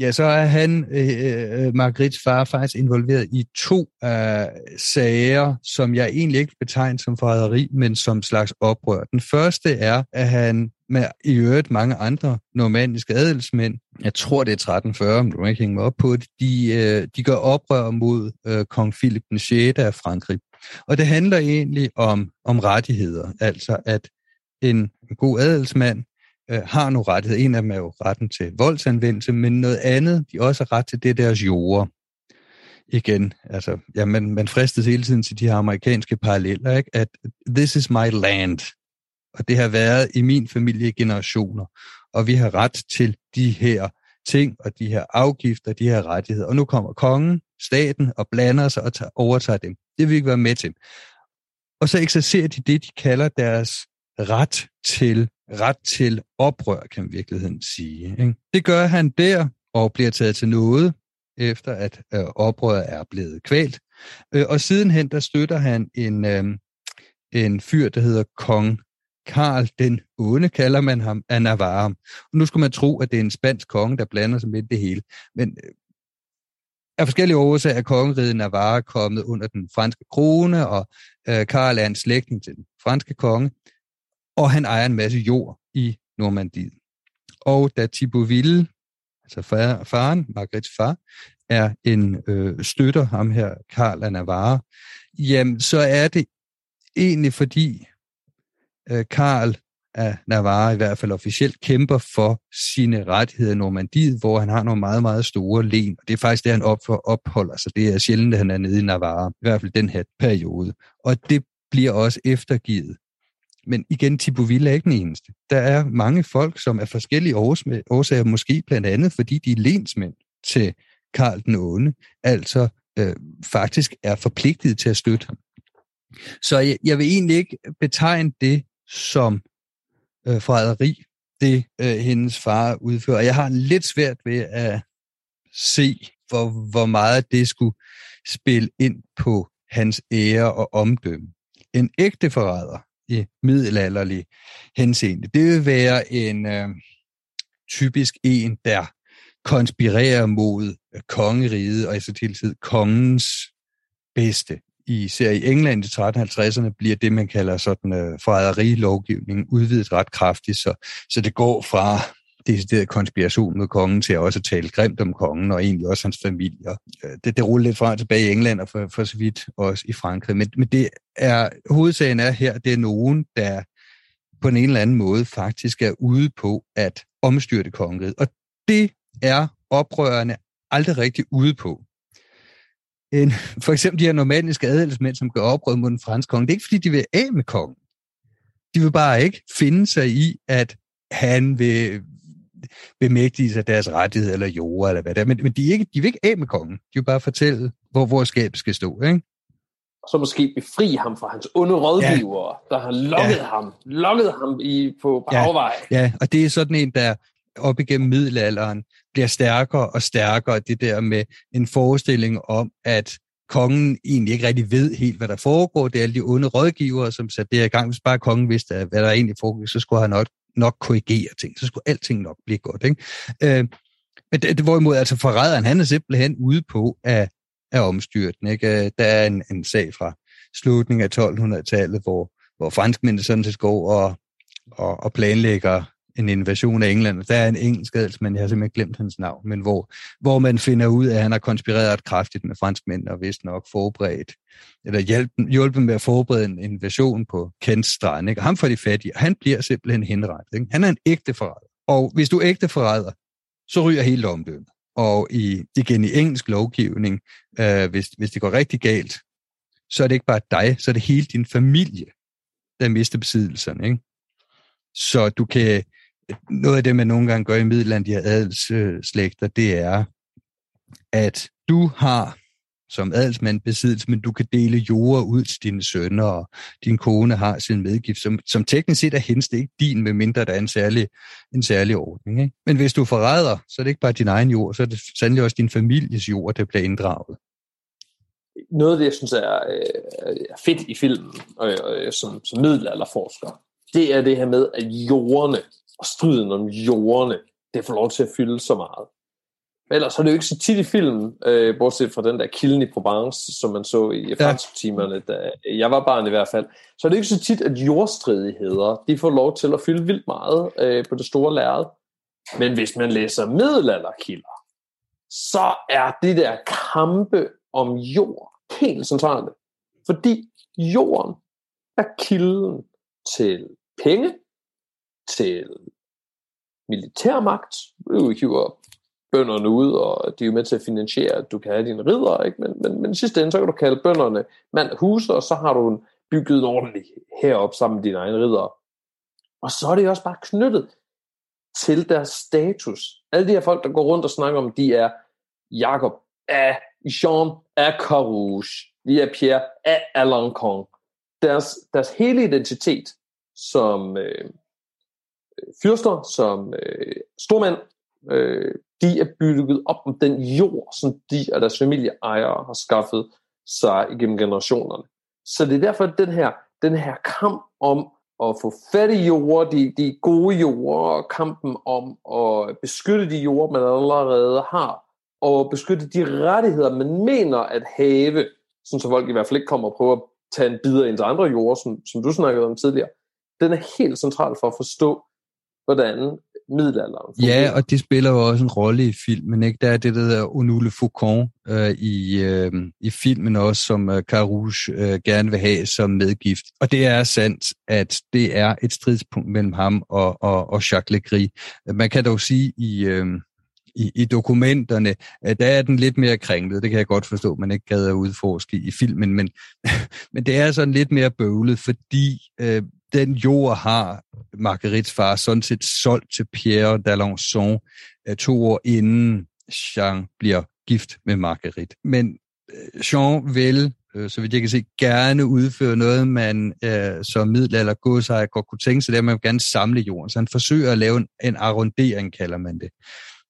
S1: Ja, så er han, øh, øh, øh Margrits far, faktisk involveret i to øh, sager, som jeg egentlig ikke betegner som forræderi, men som slags oprør. Den første er, at han med i øvrigt mange andre normandiske adelsmænd, jeg tror det er 1340, men du må ikke hænge mig op på det, de, øh, de gør oprør mod øh, kong Philip den 6. af Frankrig. Og det handler egentlig om, om rettigheder, altså at en god adelsmand øh, har nogle rettigheder. En af dem er jo retten til voldsanvendelse, men noget andet, de også har ret til, det er deres jorder. Igen, altså, ja, man, man fristes hele tiden til de her amerikanske paralleller, ikke? at this is my land, og det har været i min familie generationer, og vi har ret til de her ting, og de her afgifter, de her rettigheder. Og nu kommer kongen, staten, og blander sig og tager, overtager dem. Det vil vi ikke være med til. Og så eksercerer de det, de kalder deres ret til ret til oprør, kan man virkeligheden sige. Ikke? Det gør han der, og bliver taget til noget, efter at øh, oprøret er blevet kvalt. Øh, og sidenhen, der støtter han en, øh, en fyr, der hedder Kong Karl den Onde, kalder man ham, af Navarre. Og nu skulle man tro, at det er en spansk konge, der blander sig med det hele. Men øh, af forskellige årsager er kongeriget Navarre kommet under den franske krone, og øh, Karl er en slægtning til den franske konge og han ejer en masse jord i Normandiet. Og da Thibauville, altså faren, Margrets far, er en øh, støtter, ham her, Karl af Navarre, jamen så er det egentlig fordi øh, Karl af Navarre i hvert fald officielt kæmper for sine rettigheder i Normandiet, hvor han har nogle meget, meget store len. Og det er faktisk det, han op for opholder sig. Det er sjældent, at han er nede i Navarre, i hvert fald den her periode. Og det bliver også eftergivet men igen, Tipovilla er ikke den eneste. Der er mange folk, som er forskellige årsager, måske blandt andet, fordi de er lensmænd til Karl den Onde, altså øh, faktisk er forpligtet til at støtte ham. Så jeg, jeg vil egentlig ikke betegne det som øh, forræderi, det øh, hendes far udfører. Jeg har lidt svært ved at se, hvor, hvor meget det skulle spille ind på hans ære og omdømme. En ægte forræder i middelalderlig henseende. Det vil være en øh, typisk en, der konspirerer mod øh, kongeriget, og i så tid kongens bedste. Især i England i 1350'erne bliver det, man kalder sådan øh, forræderilovgivning, udvidet ret kraftigt, så, så det går fra decideret konspiration mod kongen til at også tale grimt om kongen og egentlig også hans familie. Øh, det, det ruller lidt fra tilbage i England og for, for så vidt også i Frankrig. Men, men det er, hovedsagen er her, det er nogen, der på en eller anden måde faktisk er ude på at omstyrte kongeriget. Og det er oprørende aldrig rigtig ude på. En, for eksempel de her normandiske adelsmænd, som gør oprør mod den franske konge, det er ikke fordi, de vil af med kongen. De vil bare ikke finde sig i, at han vil bemægtige sig deres rettighed eller jord, eller hvad det er. Men, men de, er ikke, de vil ikke af med kongen. De vil bare fortælle, hvor, hvor skabet skal stå. Ikke?
S2: og så måske befri ham fra hans onde rådgiver, ja. der har lokket ja. ham, lokket ham i, på, på
S1: ja. Ja, og det er sådan en, der op igennem middelalderen bliver stærkere og stærkere, det der med en forestilling om, at kongen egentlig ikke rigtig ved helt, hvad der foregår. Det er alle de onde rådgivere, som satte det her i gang. Hvis bare kongen vidste, hvad der egentlig foregår, så skulle han nok, nok korrigere ting. Så skulle alting nok blive godt. Ikke? Øh, men det, hvorimod, altså forræderen, han er simpelthen ude på at, at omstyre den. Ikke? Øh, der er en, en sag fra slutningen af 1200-tallet, hvor, hvor franskmændene sådan set går og, og, og planlægger en invasion af England. Der er en engelsk adelsmand, jeg har simpelthen glemt hans navn, men hvor, hvor man finder ud af, at han har konspireret kraftigt med franskmænd og vist nok forberedt, eller hjælpen, hjulpet med at forberede en invasion på Kents strand. Ikke? Og ham for de fattige, han bliver simpelthen henrettet. Ikke? Han er en ægte forræder. Og hvis du er ægte forræder, så ryger hele omdømmet. Og i, igen i engelsk lovgivning, øh, hvis, hvis det går rigtig galt, så er det ikke bare dig, så er det hele din familie, der mister besiddelserne. Ikke? Så du kan, noget af det, man nogle gange gør i Middelland, de her adelsslægter, det er, at du har som adelsmand besiddelse, men du kan dele jorder ud til dine sønner, og din kone har sin medgift, som, som teknisk set er hendes, det er ikke din, medmindre der er en særlig, en særlig ordning. Ikke? Men hvis du forræder, så er det ikke bare din egen jord, så er det sandelig også din families jord, der bliver inddraget.
S2: Noget af det, jeg synes er, øh, er fedt i filmen, øh, og, som, som middelalderforsker, det er det her med, at jordene og striden om jordene, det får lov til at fylde så meget. Men ellers er det jo ikke så tit i filmen, øh, bortset fra den der kilden i Provence, som man så i fransk timerne, da jeg var barn i hvert fald, så er det ikke så tit, at jordstridigheder, de får lov til at fylde vildt meget øh, på det store lærred. Men hvis man læser middelalderkilder, så er det der kampe om jord helt centralt. Fordi jorden er kilden til penge, til militærmagt. øh, hiver bønderne ud, og de er jo med til at finansiere, at du kan have dine ridder, ikke? Men, men, men i sidste ende, så kan du kalde bønderne mand huse, og så har du en bygget en ordentlig herop sammen med dine egne ridder. Og så er det også bare knyttet til deres status. Alle de her folk, der går rundt og snakker om, de er Jakob af Jean af Carouge, de er Pierre af Alencon. Deres, deres hele identitet som øh, fyrster, som øh, stormænd, øh, de er bygget op om den jord, som de og deres familieejere har skaffet sig igennem generationerne. Så det er derfor, at den her, den her kamp om at få fat i jord, de, de gode jorder, kampen om at beskytte de jord, man allerede har, og beskytte de rettigheder, man mener at have, sådan så folk i hvert fald ikke kommer og prøver at tage en bid af ens andre jord, som, som du snakkede om tidligere den er helt central for at forstå, hvordan middelalderen
S1: fungerer. Ja, og det spiller jo også en rolle i filmen. Ikke? Der er det, der hedder Onule Faucon øh, i, øh, i filmen også, som øh, Carouge øh, gerne vil have som medgift. Og det er sandt, at det er et stridspunkt mellem ham og, og, og Jacques Legris. Man kan dog sige i... Øh, i, i dokumenterne, der er den lidt mere kringlet. Det kan jeg godt forstå, man ikke gad at udforske i filmen, men, men det er sådan lidt mere bøvlet, fordi øh, den jord har Marguerites far sådan set solgt til Pierre d'Alençon øh, to år inden Jean bliver gift med Marguerite. Men øh, Jean vil, øh, så vidt jeg kan se, gerne udføre noget, man øh, som middelalder godsejer godt kunne tænke sig, det er, at man vil gerne samle jorden. Så han forsøger at lave en, en arrondering, kalder man det.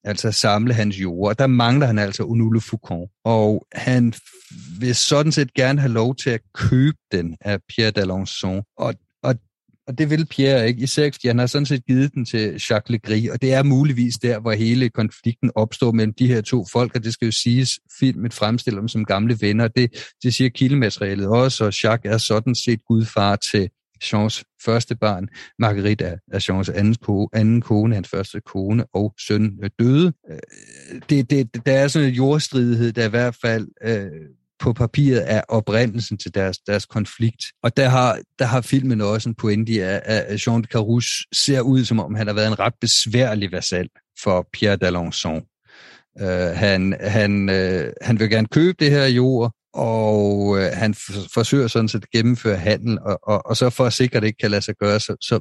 S1: Altså samle hans jord. Og der mangler han altså Onule Foucault. Og han vil sådan set gerne have lov til at købe den af Pierre d'Alençon. Og, og det vil Pierre ikke, især fordi han har sådan set givet den til Jacques Legris, og det er muligvis der, hvor hele konflikten opstår mellem de her to folk, og det skal jo siges, filmet fremstiller dem som gamle venner, det, det siger kildematerialet også, og Jacques er sådan set gudfar til Jeans første barn. Marguerite er, er Jeans anden, kone, anden kone, hans første kone og søn døde. Øh, det, det, der er sådan en jordstridighed, der i hvert fald øh, på papiret er oprindelsen til deres, deres konflikt. Og der har, der har filmen også en pointe af, at, Jean de Carus ser ud, som om han har været en ret besværlig vasal for Pierre d'Alençon. Uh, han, han, uh, han vil gerne købe det her jord, og uh, han forsøger sådan set at gennemføre handel, og, og, og så for at sikre, at det ikke kan lade sig gøre, så, så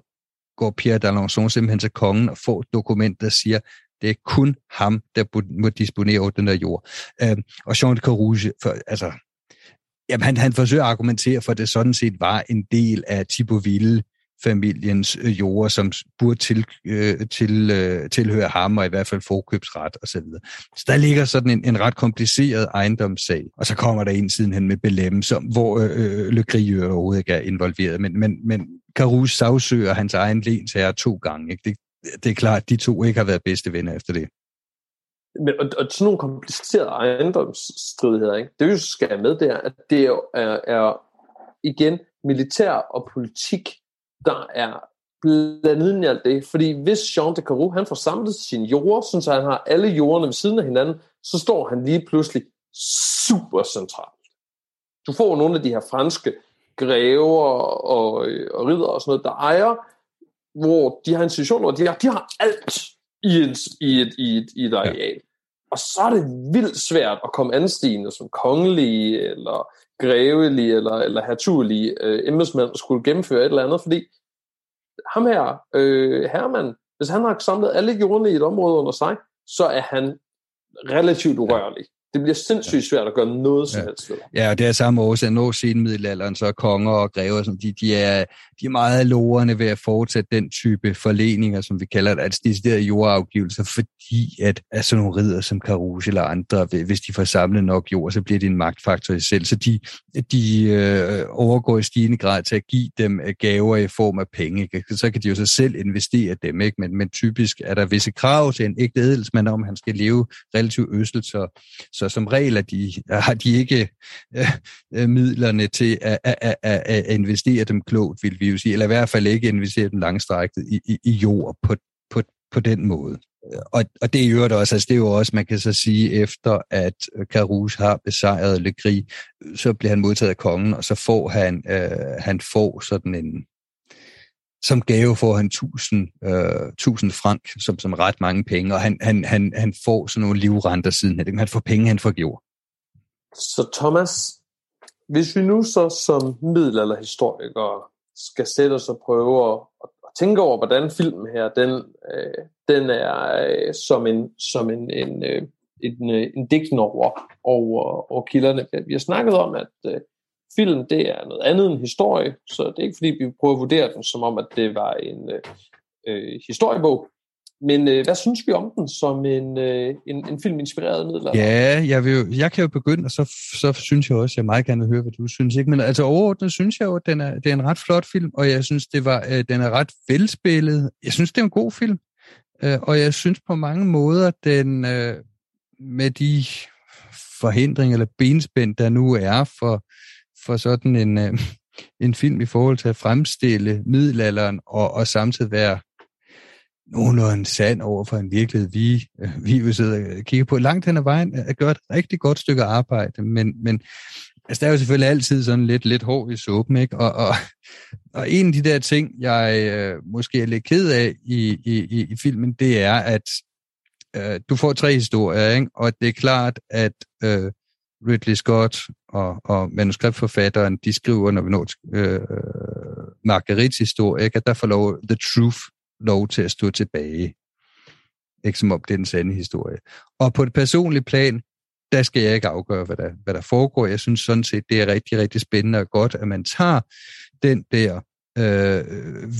S1: går Pierre d'Alençon simpelthen til kongen og får et dokument, der siger, det er kun ham, der må disponere over den der jord. Øh, og Jean de Carouge, for, altså, jamen, han, han forsøger at argumentere for, at det sådan set var en del af Tipoville familiens jord, øh, jorder, som burde til, øh, til, øh, tilhøre ham, og i hvert fald forkøbsret osv. Så, så der ligger sådan en, en ret kompliceret ejendomssag, og så kommer der en sidenhen med Belem, som, hvor øh, øh Le Gris overhovedet ikke er involveret, men, men, men Carus sagsøger hans egen lensherre to gange. Ikke? Det, det er klart, at de to ikke har været bedste venner efter det.
S2: Men, og, og sådan nogle komplicerede ejendomsstridigheder, ikke? det vi skal have med, det er, at det er, er, er igen militær og politik, der er blandet ind i alt det. Fordi hvis Jean de Caroux, han får samlet sine jorder, så han har alle jorderne ved siden af hinanden, så står han lige pludselig super centralt. Du får nogle af de her franske grever og, og ridder og sådan noget, der ejer, hvor de har en situation, hvor de har, de har alt i et, i et, i et, i et areal. Ja. Og så er det vildt svært at komme anstigende som kongelige, eller grevelige, eller, eller hertugelige øh, embedsmænd, der skulle gennemføre et eller andet, fordi ham her, øh, Herman, hvis han har samlet alle jordene i et område under sig, så er han relativt urørlig det bliver sindssygt svært at gøre noget som
S1: ja.
S2: helst ved.
S1: Ja, og det er samme årsag. Når siden middelalderen, så er konger og grever, som de, de, er, de er meget lorende ved at fortsætte den type forleninger, som vi kalder det, altså deciderede jordafgivelser, fordi at, at sådan nogle ridder som Carouge eller andre, hvis de får samlet nok jord, så bliver det en magtfaktor i sig selv. Så de, de øh, overgår i stigende grad til at give dem øh, gaver i form af penge. Ikke? Så kan de jo så selv investere dem, ikke? Men, men typisk er der visse krav til en ægte edelsmand om, han skal leve relativt øsselt, så så som regel er de, har de ikke øh, øh midlerne til at, at, at, at investere dem klogt, vil vi jo sige, eller i hvert fald ikke investere dem langstrækket i, i, i jord på, på, på den måde. Og, og det er jo også, altså det er jo også, man kan så sige, efter at Carouge har besejret Le Gris, så bliver han modtaget af kongen, og så får han, øh, han får sådan en, som gave får han 1000, øh, 1000 frank, som, som ret mange penge, og han, han, han, han får sådan nogle livrenter siden. Han får penge, han får gjort.
S2: Så Thomas, hvis vi nu så som middelalderhistorikere skal sætte os og prøve at, at tænke over, hvordan filmen her, den, øh, den er øh, som en, som en, en, øh, en, øh, en digten over, over, over kilderne. Vi har snakket om, at øh, film det er noget andet end historie, så det er ikke fordi, vi prøver at vurdere den som om, at det var en øh, øh historiebog. Men øh, hvad synes vi om den som en, øh, en, en film inspireret middelalder?
S1: Ja, jeg, vil jo, jeg kan jo begynde, og så, så synes jeg også, jeg meget gerne vil høre, hvad du synes. Ikke? Men altså overordnet synes jeg jo, at den er, det er en ret flot film, og jeg synes, det var, øh, den er ret velspillet. Jeg synes, det er en god film, øh, og jeg synes på mange måder, den øh, med de forhindringer eller benspænd, der nu er for for sådan en, øh, en film i forhold til at fremstille middelalderen og, og samtidig være nogenlunde sand over for en virkelighed, vi, øh, vi vil sidde og kigge på. Langt hen ad vejen øh, at gøre et rigtig godt stykke arbejde, men, men altså, der er jo selvfølgelig altid sådan lidt, lidt hård i suppen, ikke? Og, og, og en af de der ting, jeg øh, måske er lidt ked af i, i, i filmen, det er, at øh, du får tre historier, ikke? og det er klart, at øh, Ridley Scott og, og manuskriptforfatteren, de skriver, når vi når til øh, Marguerites historie, ikke, at der får lov, the truth lov til at stå tilbage. Ikke som om det er den sande historie. Og på et personligt plan, der skal jeg ikke afgøre, hvad der, hvad der foregår. Jeg synes sådan set, det er rigtig, rigtig spændende og godt, at man tager den der øh,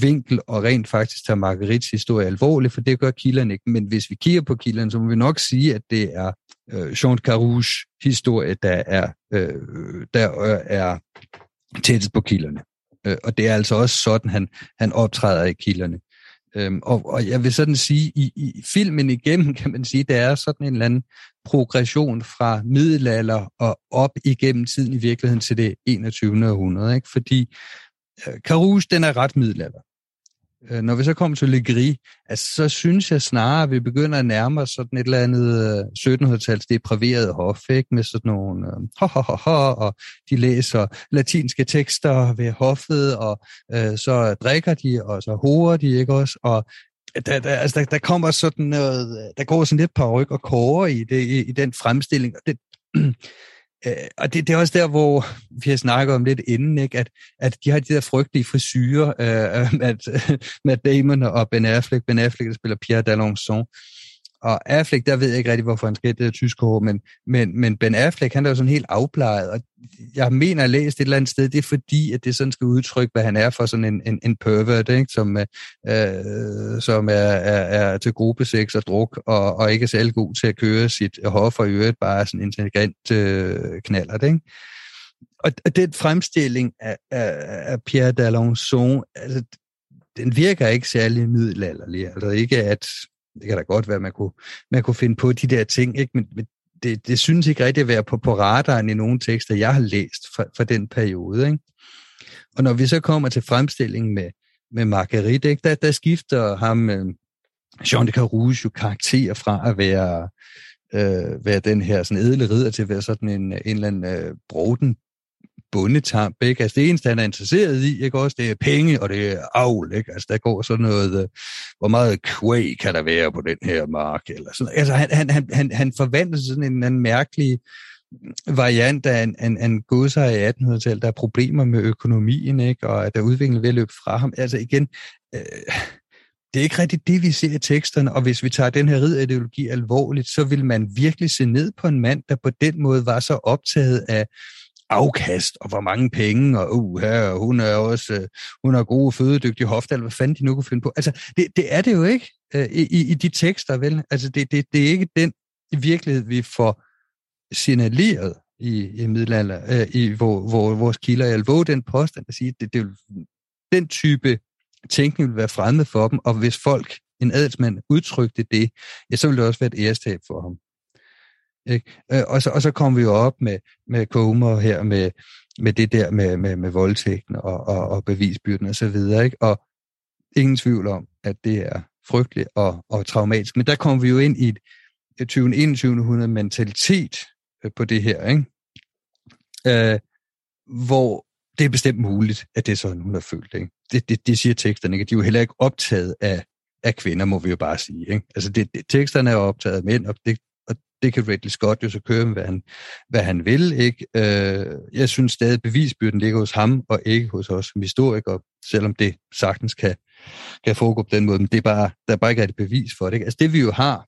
S1: vinkel og rent faktisk tager Marguerites historie alvorligt, for det gør kilderne ikke. Men hvis vi kigger på kilderne, så må vi nok sige, at det er øh, Jean Carouge historie, der er, øh, der øh, er tættest på kilderne. Øh, og det er altså også sådan, han, han optræder i kilderne. Øhm, og, og jeg vil sådan sige, i, i filmen igennem, kan man sige, der er sådan en eller anden progression fra middelalder og op igennem tiden i virkeligheden til det 21. århundrede. Ikke? Fordi Øh, Carouge, den er ret middelalder. Øh, når vi så kommer til Legri, altså, så synes jeg snarere, at vi begynder at nærme os sådan et eller andet øh, 1700-tals depraveret hof, ikke? med sådan nogle ha ho, ho, ho, ho, og de læser latinske tekster ved hoffet, og øh, så drikker de, og så horer de, ikke også? Og der, der, altså, der, der kommer sådan noget, der går sådan lidt par ryg og kåre i, det, i, i den fremstilling, og det, Øh, og det, det er også der, hvor vi har snakket om lidt inden, ikke? At, at de har de der frygtelige frisyrer, øh, at, Matt Damon og Ben Affleck, Ben Affleck, der spiller Pierre d'Alençon, og Affleck, der ved jeg ikke rigtig, hvorfor han skal det tyske hår, men, men, men Ben Affleck, han er jo sådan helt afplejet, og jeg mener, at jeg læst et eller andet sted, det er fordi, at det sådan skal udtrykke, hvad han er for sådan en, en, en pervert, ikke? som, øh, som er, er, er til gruppesex og druk, og, og ikke er særlig god til at køre sit hof og øvrigt bare sådan intelligent øh, knaller, ikke? Og, og den fremstilling af, af, af Pierre d'Alençon, altså, den virker ikke særlig middelalderlig. Altså ikke at, det kan da godt være, at man kunne, man kunne finde på de der ting, ikke? men, men det, det synes ikke rigtig at være på, på radaren i nogle tekster, jeg har læst fra, fra den periode. Ikke? Og når vi så kommer til fremstillingen med, med Marguerite, ikke? Der, der skifter ham, øh, Jean de Carouge, jo karakter fra at være, øh, være den her sådan edle ridder til at være sådan en, en eller anden øh, broden bundetamp, ikke? Altså det eneste, han er interesseret i, ikke også, det er penge, og det er avl, ikke? Altså der går sådan noget, øh, hvor meget kvæg kan der være på den her mark, eller sådan Altså han, han, han, han, han forvandler sådan en, en mærkelig variant af en, en, en godser i 1800-tallet, der er problemer med økonomien, ikke? Og at der udviklingen ved løb fra ham. Altså igen, øh, det er ikke rigtigt det, vi ser i teksterne, og hvis vi tager den her riderideologi alvorligt, så vil man virkelig se ned på en mand, der på den måde var så optaget af afkast, og hvor mange penge, og uh, her, hun er også, uh, hun er gode, fødedygtige hoftal, hvad fanden de nu kunne finde på. Altså, det, det er det jo ikke uh, i, i de tekster, vel? Altså, det, det, det er ikke den virkelighed, vi får signaleret i, i middelalder, uh, i hvor, hvor vores kilder. er alvor den påstand at sige, at det, det vil, den type tænkning vil være fremmed for dem, og hvis folk, en adelsmand, udtrykte det, ja, så ville det også være et ærestab for ham. Ikke? Øh, og, så, og så kom vi jo op med, med Comer her, med, med det der med, med, med voldtægten og, og, og bevisbyrden og så videre. Ikke? Og ingen tvivl om, at det er frygteligt og, og traumatisk. Men der kom vi jo ind i et 20. 21. mentalitet øh, på det her, ikke? Øh, hvor det er bestemt muligt, at det er sådan, hun har følt. Ikke? Det, det, det siger teksterne ikke. De er jo heller ikke optaget af, af kvinder, må vi jo bare sige. Ikke? Altså det, det, teksterne er optaget af mænd, og det, det kan Ridley Scott jo så køre med, hvad han, hvad han vil. Ikke? Øh, jeg synes stadig, at bevisbyrden ligger hos ham, og ikke hos os som historikere, selvom det sagtens kan, kan foregå på den måde. Men det er bare, der er bare ikke et bevis for det. Ikke? Altså det vi jo har,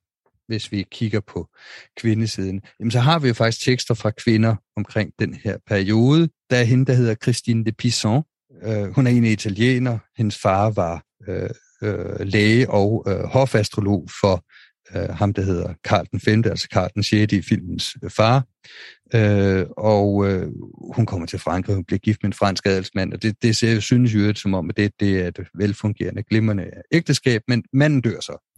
S1: hvis vi kigger på kvindesiden, jamen så har vi jo faktisk tekster fra kvinder omkring den her periode. Der er hende, der hedder Christine de Pisson. Øh, hun er en italiener. Hendes far var øh, øh, læge og øh, hofastrolog for øh, ham, der hedder Karl den 5., altså Karl den 6. i filmens øh, far. Øh, og øh, hun kommer til Frankrig, hun bliver gift med en fransk adelsmand, og det, det ser, synes jo som om, at det, det er et velfungerende, glimrende ægteskab, men manden dør så.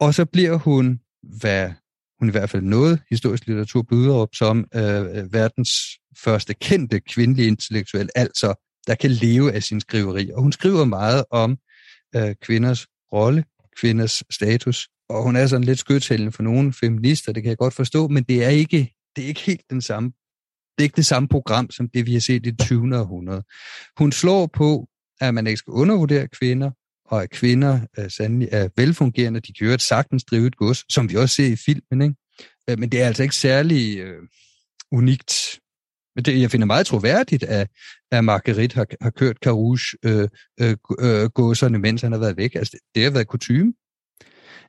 S1: Og så bliver hun, hvad hun i hvert fald noget historisk litteratur byder op som øh, verdens første kendte kvindelige intellektuel, altså der kan leve af sin skriveri. Og hun skriver meget om øh, kvinders rolle, kvinders status, og hun er sådan lidt skytshælden for nogle feminister, det kan jeg godt forstå, men det er ikke, det er ikke helt den samme det er ikke det samme program, som det vi har set i det 20. århundrede. Hun slår på, at man ikke skal undervurdere kvinder, og at kvinder er, sandelig er velfungerende, de kan jo sagtens drive et gods, som vi også ser i filmen. Ikke? Øh, men det er altså ikke særlig øh, unikt. Men det, jeg finder meget troværdigt, at, at Marguerite har, har kørt Carouge øh, øh, øh, mens han har været væk. Altså, det, det har været kutume.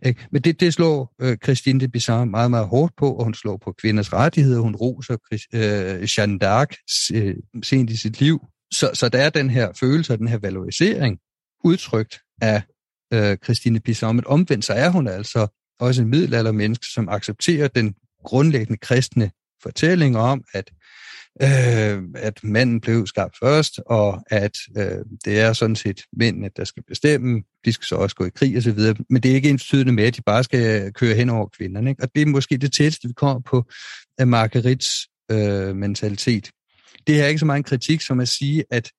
S1: Ikke? Men det, det slår øh, Christine de Bizarre meget, meget hårdt på, og hun slår på kvinders rettigheder. Hun roser øh, Jeanne d'Arc øh, sent i sit liv. Så, så der er den her følelse og den her valorisering udtrykt af øh, Christine Bizarre. Men omvendt så er hun altså også en middelaldermenneske, som accepterer den grundlæggende kristne fortælling om, at øh, at manden blev skabt først, og at øh, det er sådan set mændene, der skal bestemme. De skal så også gå i krig osv., men det er ikke ensbetydende med, at de bare skal køre hen over kvinderne. Ikke? Og det er måske det tætteste, vi kommer på af Margarits øh, mentalitet. Det er ikke så meget en kritik som at sige, at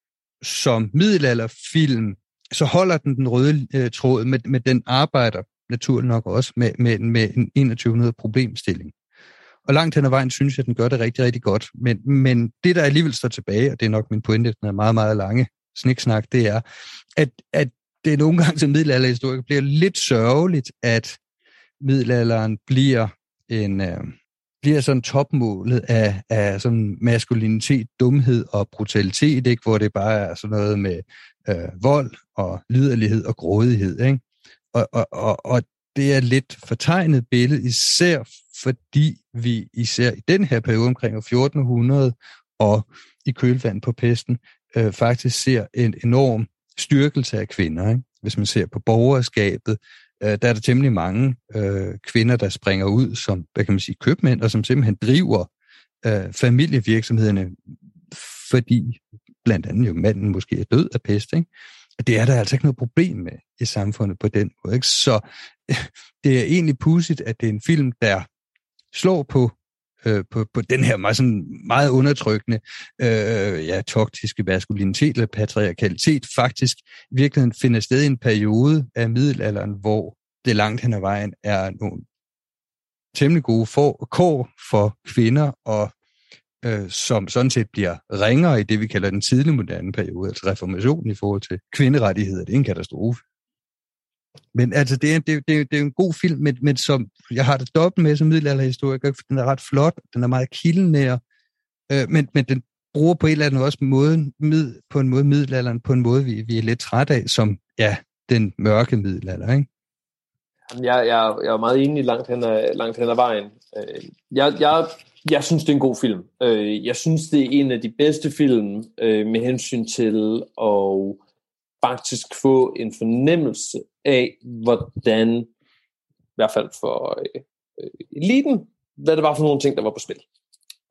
S1: som middelalderfilm, så holder den den røde øh, tråd, med, med den arbejder naturligt nok også med, med, med en 2100 problemstilling. Og langt hen ad vejen synes jeg, at den gør det rigtig, rigtig godt. Men, men det, der alligevel står tilbage, og det er nok min pointe, den er meget, meget lange sniksnak, det er, at, at det nogle gange som middelalderhistorie bliver lidt sørgeligt, at middelalderen bliver en... Øh, bliver sådan topmålet af, af sådan maskulinitet, dumhed og brutalitet, ikke? hvor det bare er sådan noget med øh, vold og liderlighed og grådighed. Ikke? Og, og, og, og det er lidt fortegnet billede, især fordi vi især i den her periode omkring 1400 og i kølvand på pesten, øh, faktisk ser en enorm styrkelse af kvinder. Ikke? Hvis man ser på borgerskabet, øh, der er der temmelig mange øh, kvinder, der springer ud som, hvad kan man sige, købmænd, og som simpelthen driver øh, familievirksomhederne, fordi blandt andet jo manden måske er død af pest. Ikke? Det er der altså ikke noget problem med i samfundet på den måde. Ikke? Så det er egentlig pudsigt, at det er en film, der slår på øh, på, på den her meget, sådan meget undertrykkende, øh, ja, toktiske maskulinitet eller patriarkalitet faktisk i virkeligheden finder sted i en periode af middelalderen, hvor det langt hen ad vejen er nogle temmelig gode for, kår for kvinder, og øh, som sådan set bliver ringere i det, vi kalder den tidlige moderne periode, altså reformationen i forhold til kvinderettigheder. Det er en katastrofe. Men altså, det er, det, det, er, det er en god film, men, men som jeg har det dobbelt med som middelalderhistoriker, for den er ret flot, den er meget kildenær, øh, men, men den bruger på en eller anden også måde, mid, på en måde middelalderen, på en måde, vi, vi er lidt træt af, som ja, den mørke middelalder, ikke?
S2: Jeg, jeg, jeg er meget enig langt hen ad, langt hen ad vejen. Øh, jeg, jeg, jeg synes, det er en god film. Øh, jeg synes, det er en af de bedste film øh, med hensyn til at faktisk få en fornemmelse af, hvordan, i hvert fald for øh, eliten, hvad det var for nogle ting, der var på spil.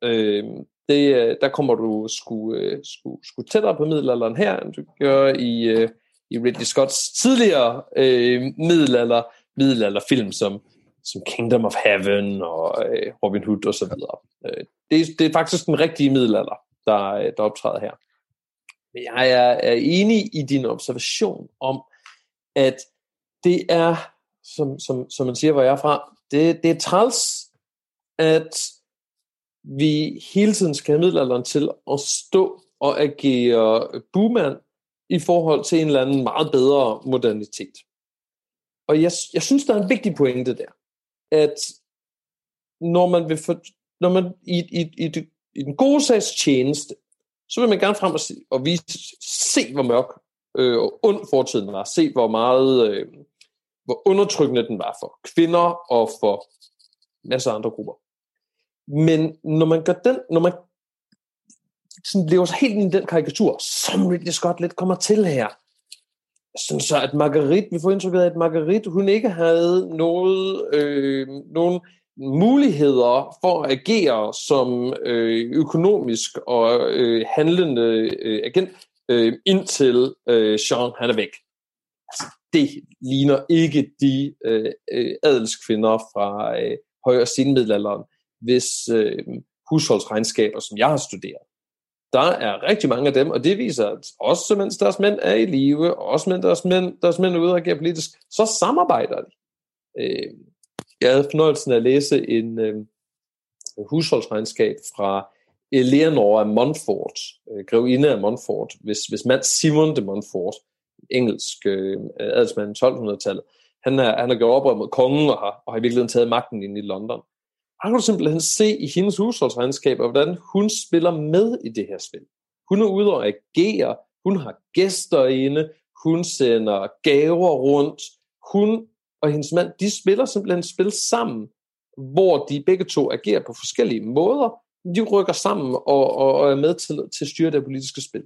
S2: Øh, det, øh, der kommer du sgu, øh, sgu, sgu tættere på middelalderen her, end du gør i, øh, i Ridley Scotts tidligere øh, middelalder, middelalderfilm, som, som Kingdom of Heaven og øh, Robin Hood osv. Øh, det, det er faktisk den rigtige middelalder, der, øh, der optræder her. Men jeg er, er enig i din observation om, at det er, som, som, som man siger, hvor jeg er fra, det, det er træls, at vi hele tiden skal have middelalderen til at stå og agere boomand i forhold til en eller anden meget bedre modernitet. Og jeg, jeg synes, der er en vigtig pointe der, at når man vil for, når man i, i, i, i den gode sags tjeneste så vil man gerne frem og, se, og vise, se hvor mørk øh, og ond fortiden var, se hvor meget, øh, hvor undertrykkende den var for kvinder og for masser af andre grupper. Men når man gør den, når man sådan lever sig helt ind i den karikatur, som Ridley Scott lidt kommer til her, sådan så at Marguerite, vi får indtryk af, at Marguerite, hun ikke havde noget, øh, nogen muligheder for at agere som øh, økonomisk og øh, handlende øh, agent, øh, indtil øh, Jean han er væk. Altså, det ligner ikke de øh, øh adelskvinder fra øh, højere senmiddelalderen, hvis øh, husholdsregnskaber, som jeg har studeret. Der er rigtig mange af dem, og det viser, at også mens deres mænd er i live, og også mens deres mænd, deres mænd er ude og agere politisk, så samarbejder de. Øh, jeg havde fornøjelsen af at læse en øh, husholdsregnskab fra Eleanor af Montfort, øh, grevinde af Montfort, hvis, hvis mand Simon de Montfort, engelsk øh, adelsmand i 1200-tallet, han har, han har gjort oprør mod kongen og har, og har i virkeligheden taget magten ind i London. Han kan du simpelthen se i hendes husholdsregnskaber, hvordan hun spiller med i det her spil. Hun er ude og agere, hun har gæster inde, hun sender gaver rundt, hun og hendes mand, de spiller simpelthen spil sammen, hvor de begge to agerer på forskellige måder. De rykker sammen og, og, og er med til, til at styre det politiske spil.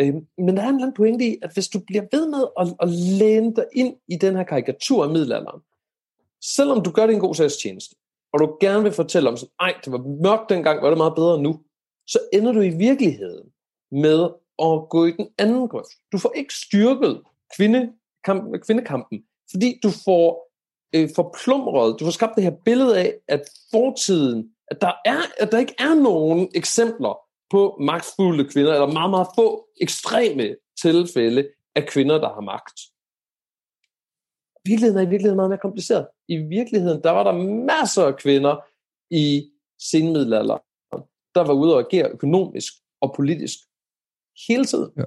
S2: Øh, men der er en eller anden pointe i, at hvis du bliver ved med at, at læne dig ind i den her karikatur af middelalderen, selvom du gør det en god sags tjeneste, og du gerne vil fortælle om, sådan, ej, det var mørkt dengang, var det meget bedre nu, så ender du i virkeligheden med at gå i den anden grøft. Du får ikke styrket kvindekamp, kvindekampen fordi du får øh, forplumret, du får skabt det her billede af, at fortiden, at der, er, at der ikke er nogen eksempler på magtfulde kvinder, eller meget, meget få ekstreme tilfælde af kvinder, der har magt. Virkeligheden er i virkeligheden meget mere kompliceret. I virkeligheden, der var der masser af kvinder i senmiddelalder, der var ude og agere økonomisk og politisk hele tiden. Ja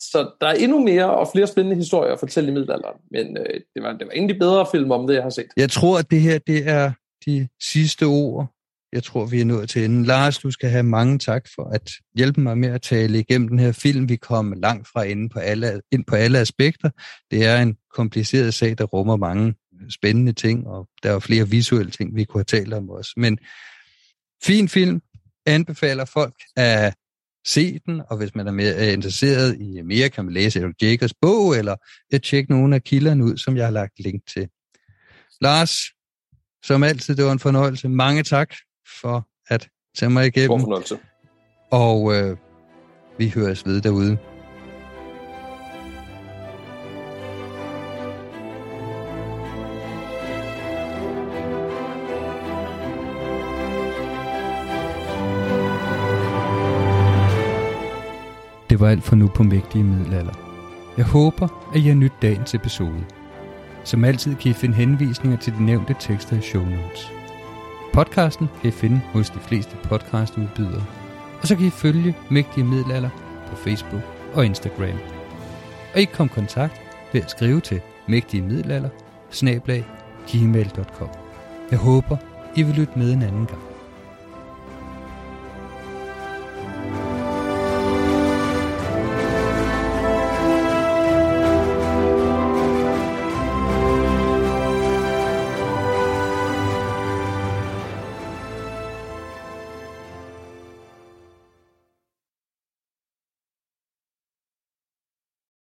S2: så der er endnu mere og flere spændende historier at fortælle i middelalderen. Men øh, det, var, det var egentlig bedre film om det, jeg har set.
S1: Jeg tror, at det her det er de sidste ord. Jeg tror, vi er nået til enden. Lars, du skal have mange tak for at hjælpe mig med at tale igennem den her film. Vi kom langt fra inde på alle, ind på alle aspekter. Det er en kompliceret sag, der rummer mange spændende ting, og der er flere visuelle ting, vi kunne have talt om også. Men fin film, anbefaler folk at se den, og hvis man er mere interesseret i mere, kan man læse Eric Jacobs bog, eller at tjekke nogle af kilderne ud, som jeg har lagt link til. Lars, som altid, det var en fornøjelse. Mange tak for at tage mig igennem.
S2: Stor fornøjelse.
S1: Og øh, vi høres ved derude.
S9: Det var alt for nu på Mægtige Middelalder. Jeg håber, at I har nyt dagens episode. Som altid kan I finde henvisninger til de nævnte tekster i show notes. Podcasten kan I finde hos de fleste podcastudbydere. Og så kan I følge Mægtige Middelalder på Facebook og Instagram. Og I kan komme kontakt ved at skrive til mægtige middelalder gmail.com. Jeg håber, I vil lytte med en anden gang.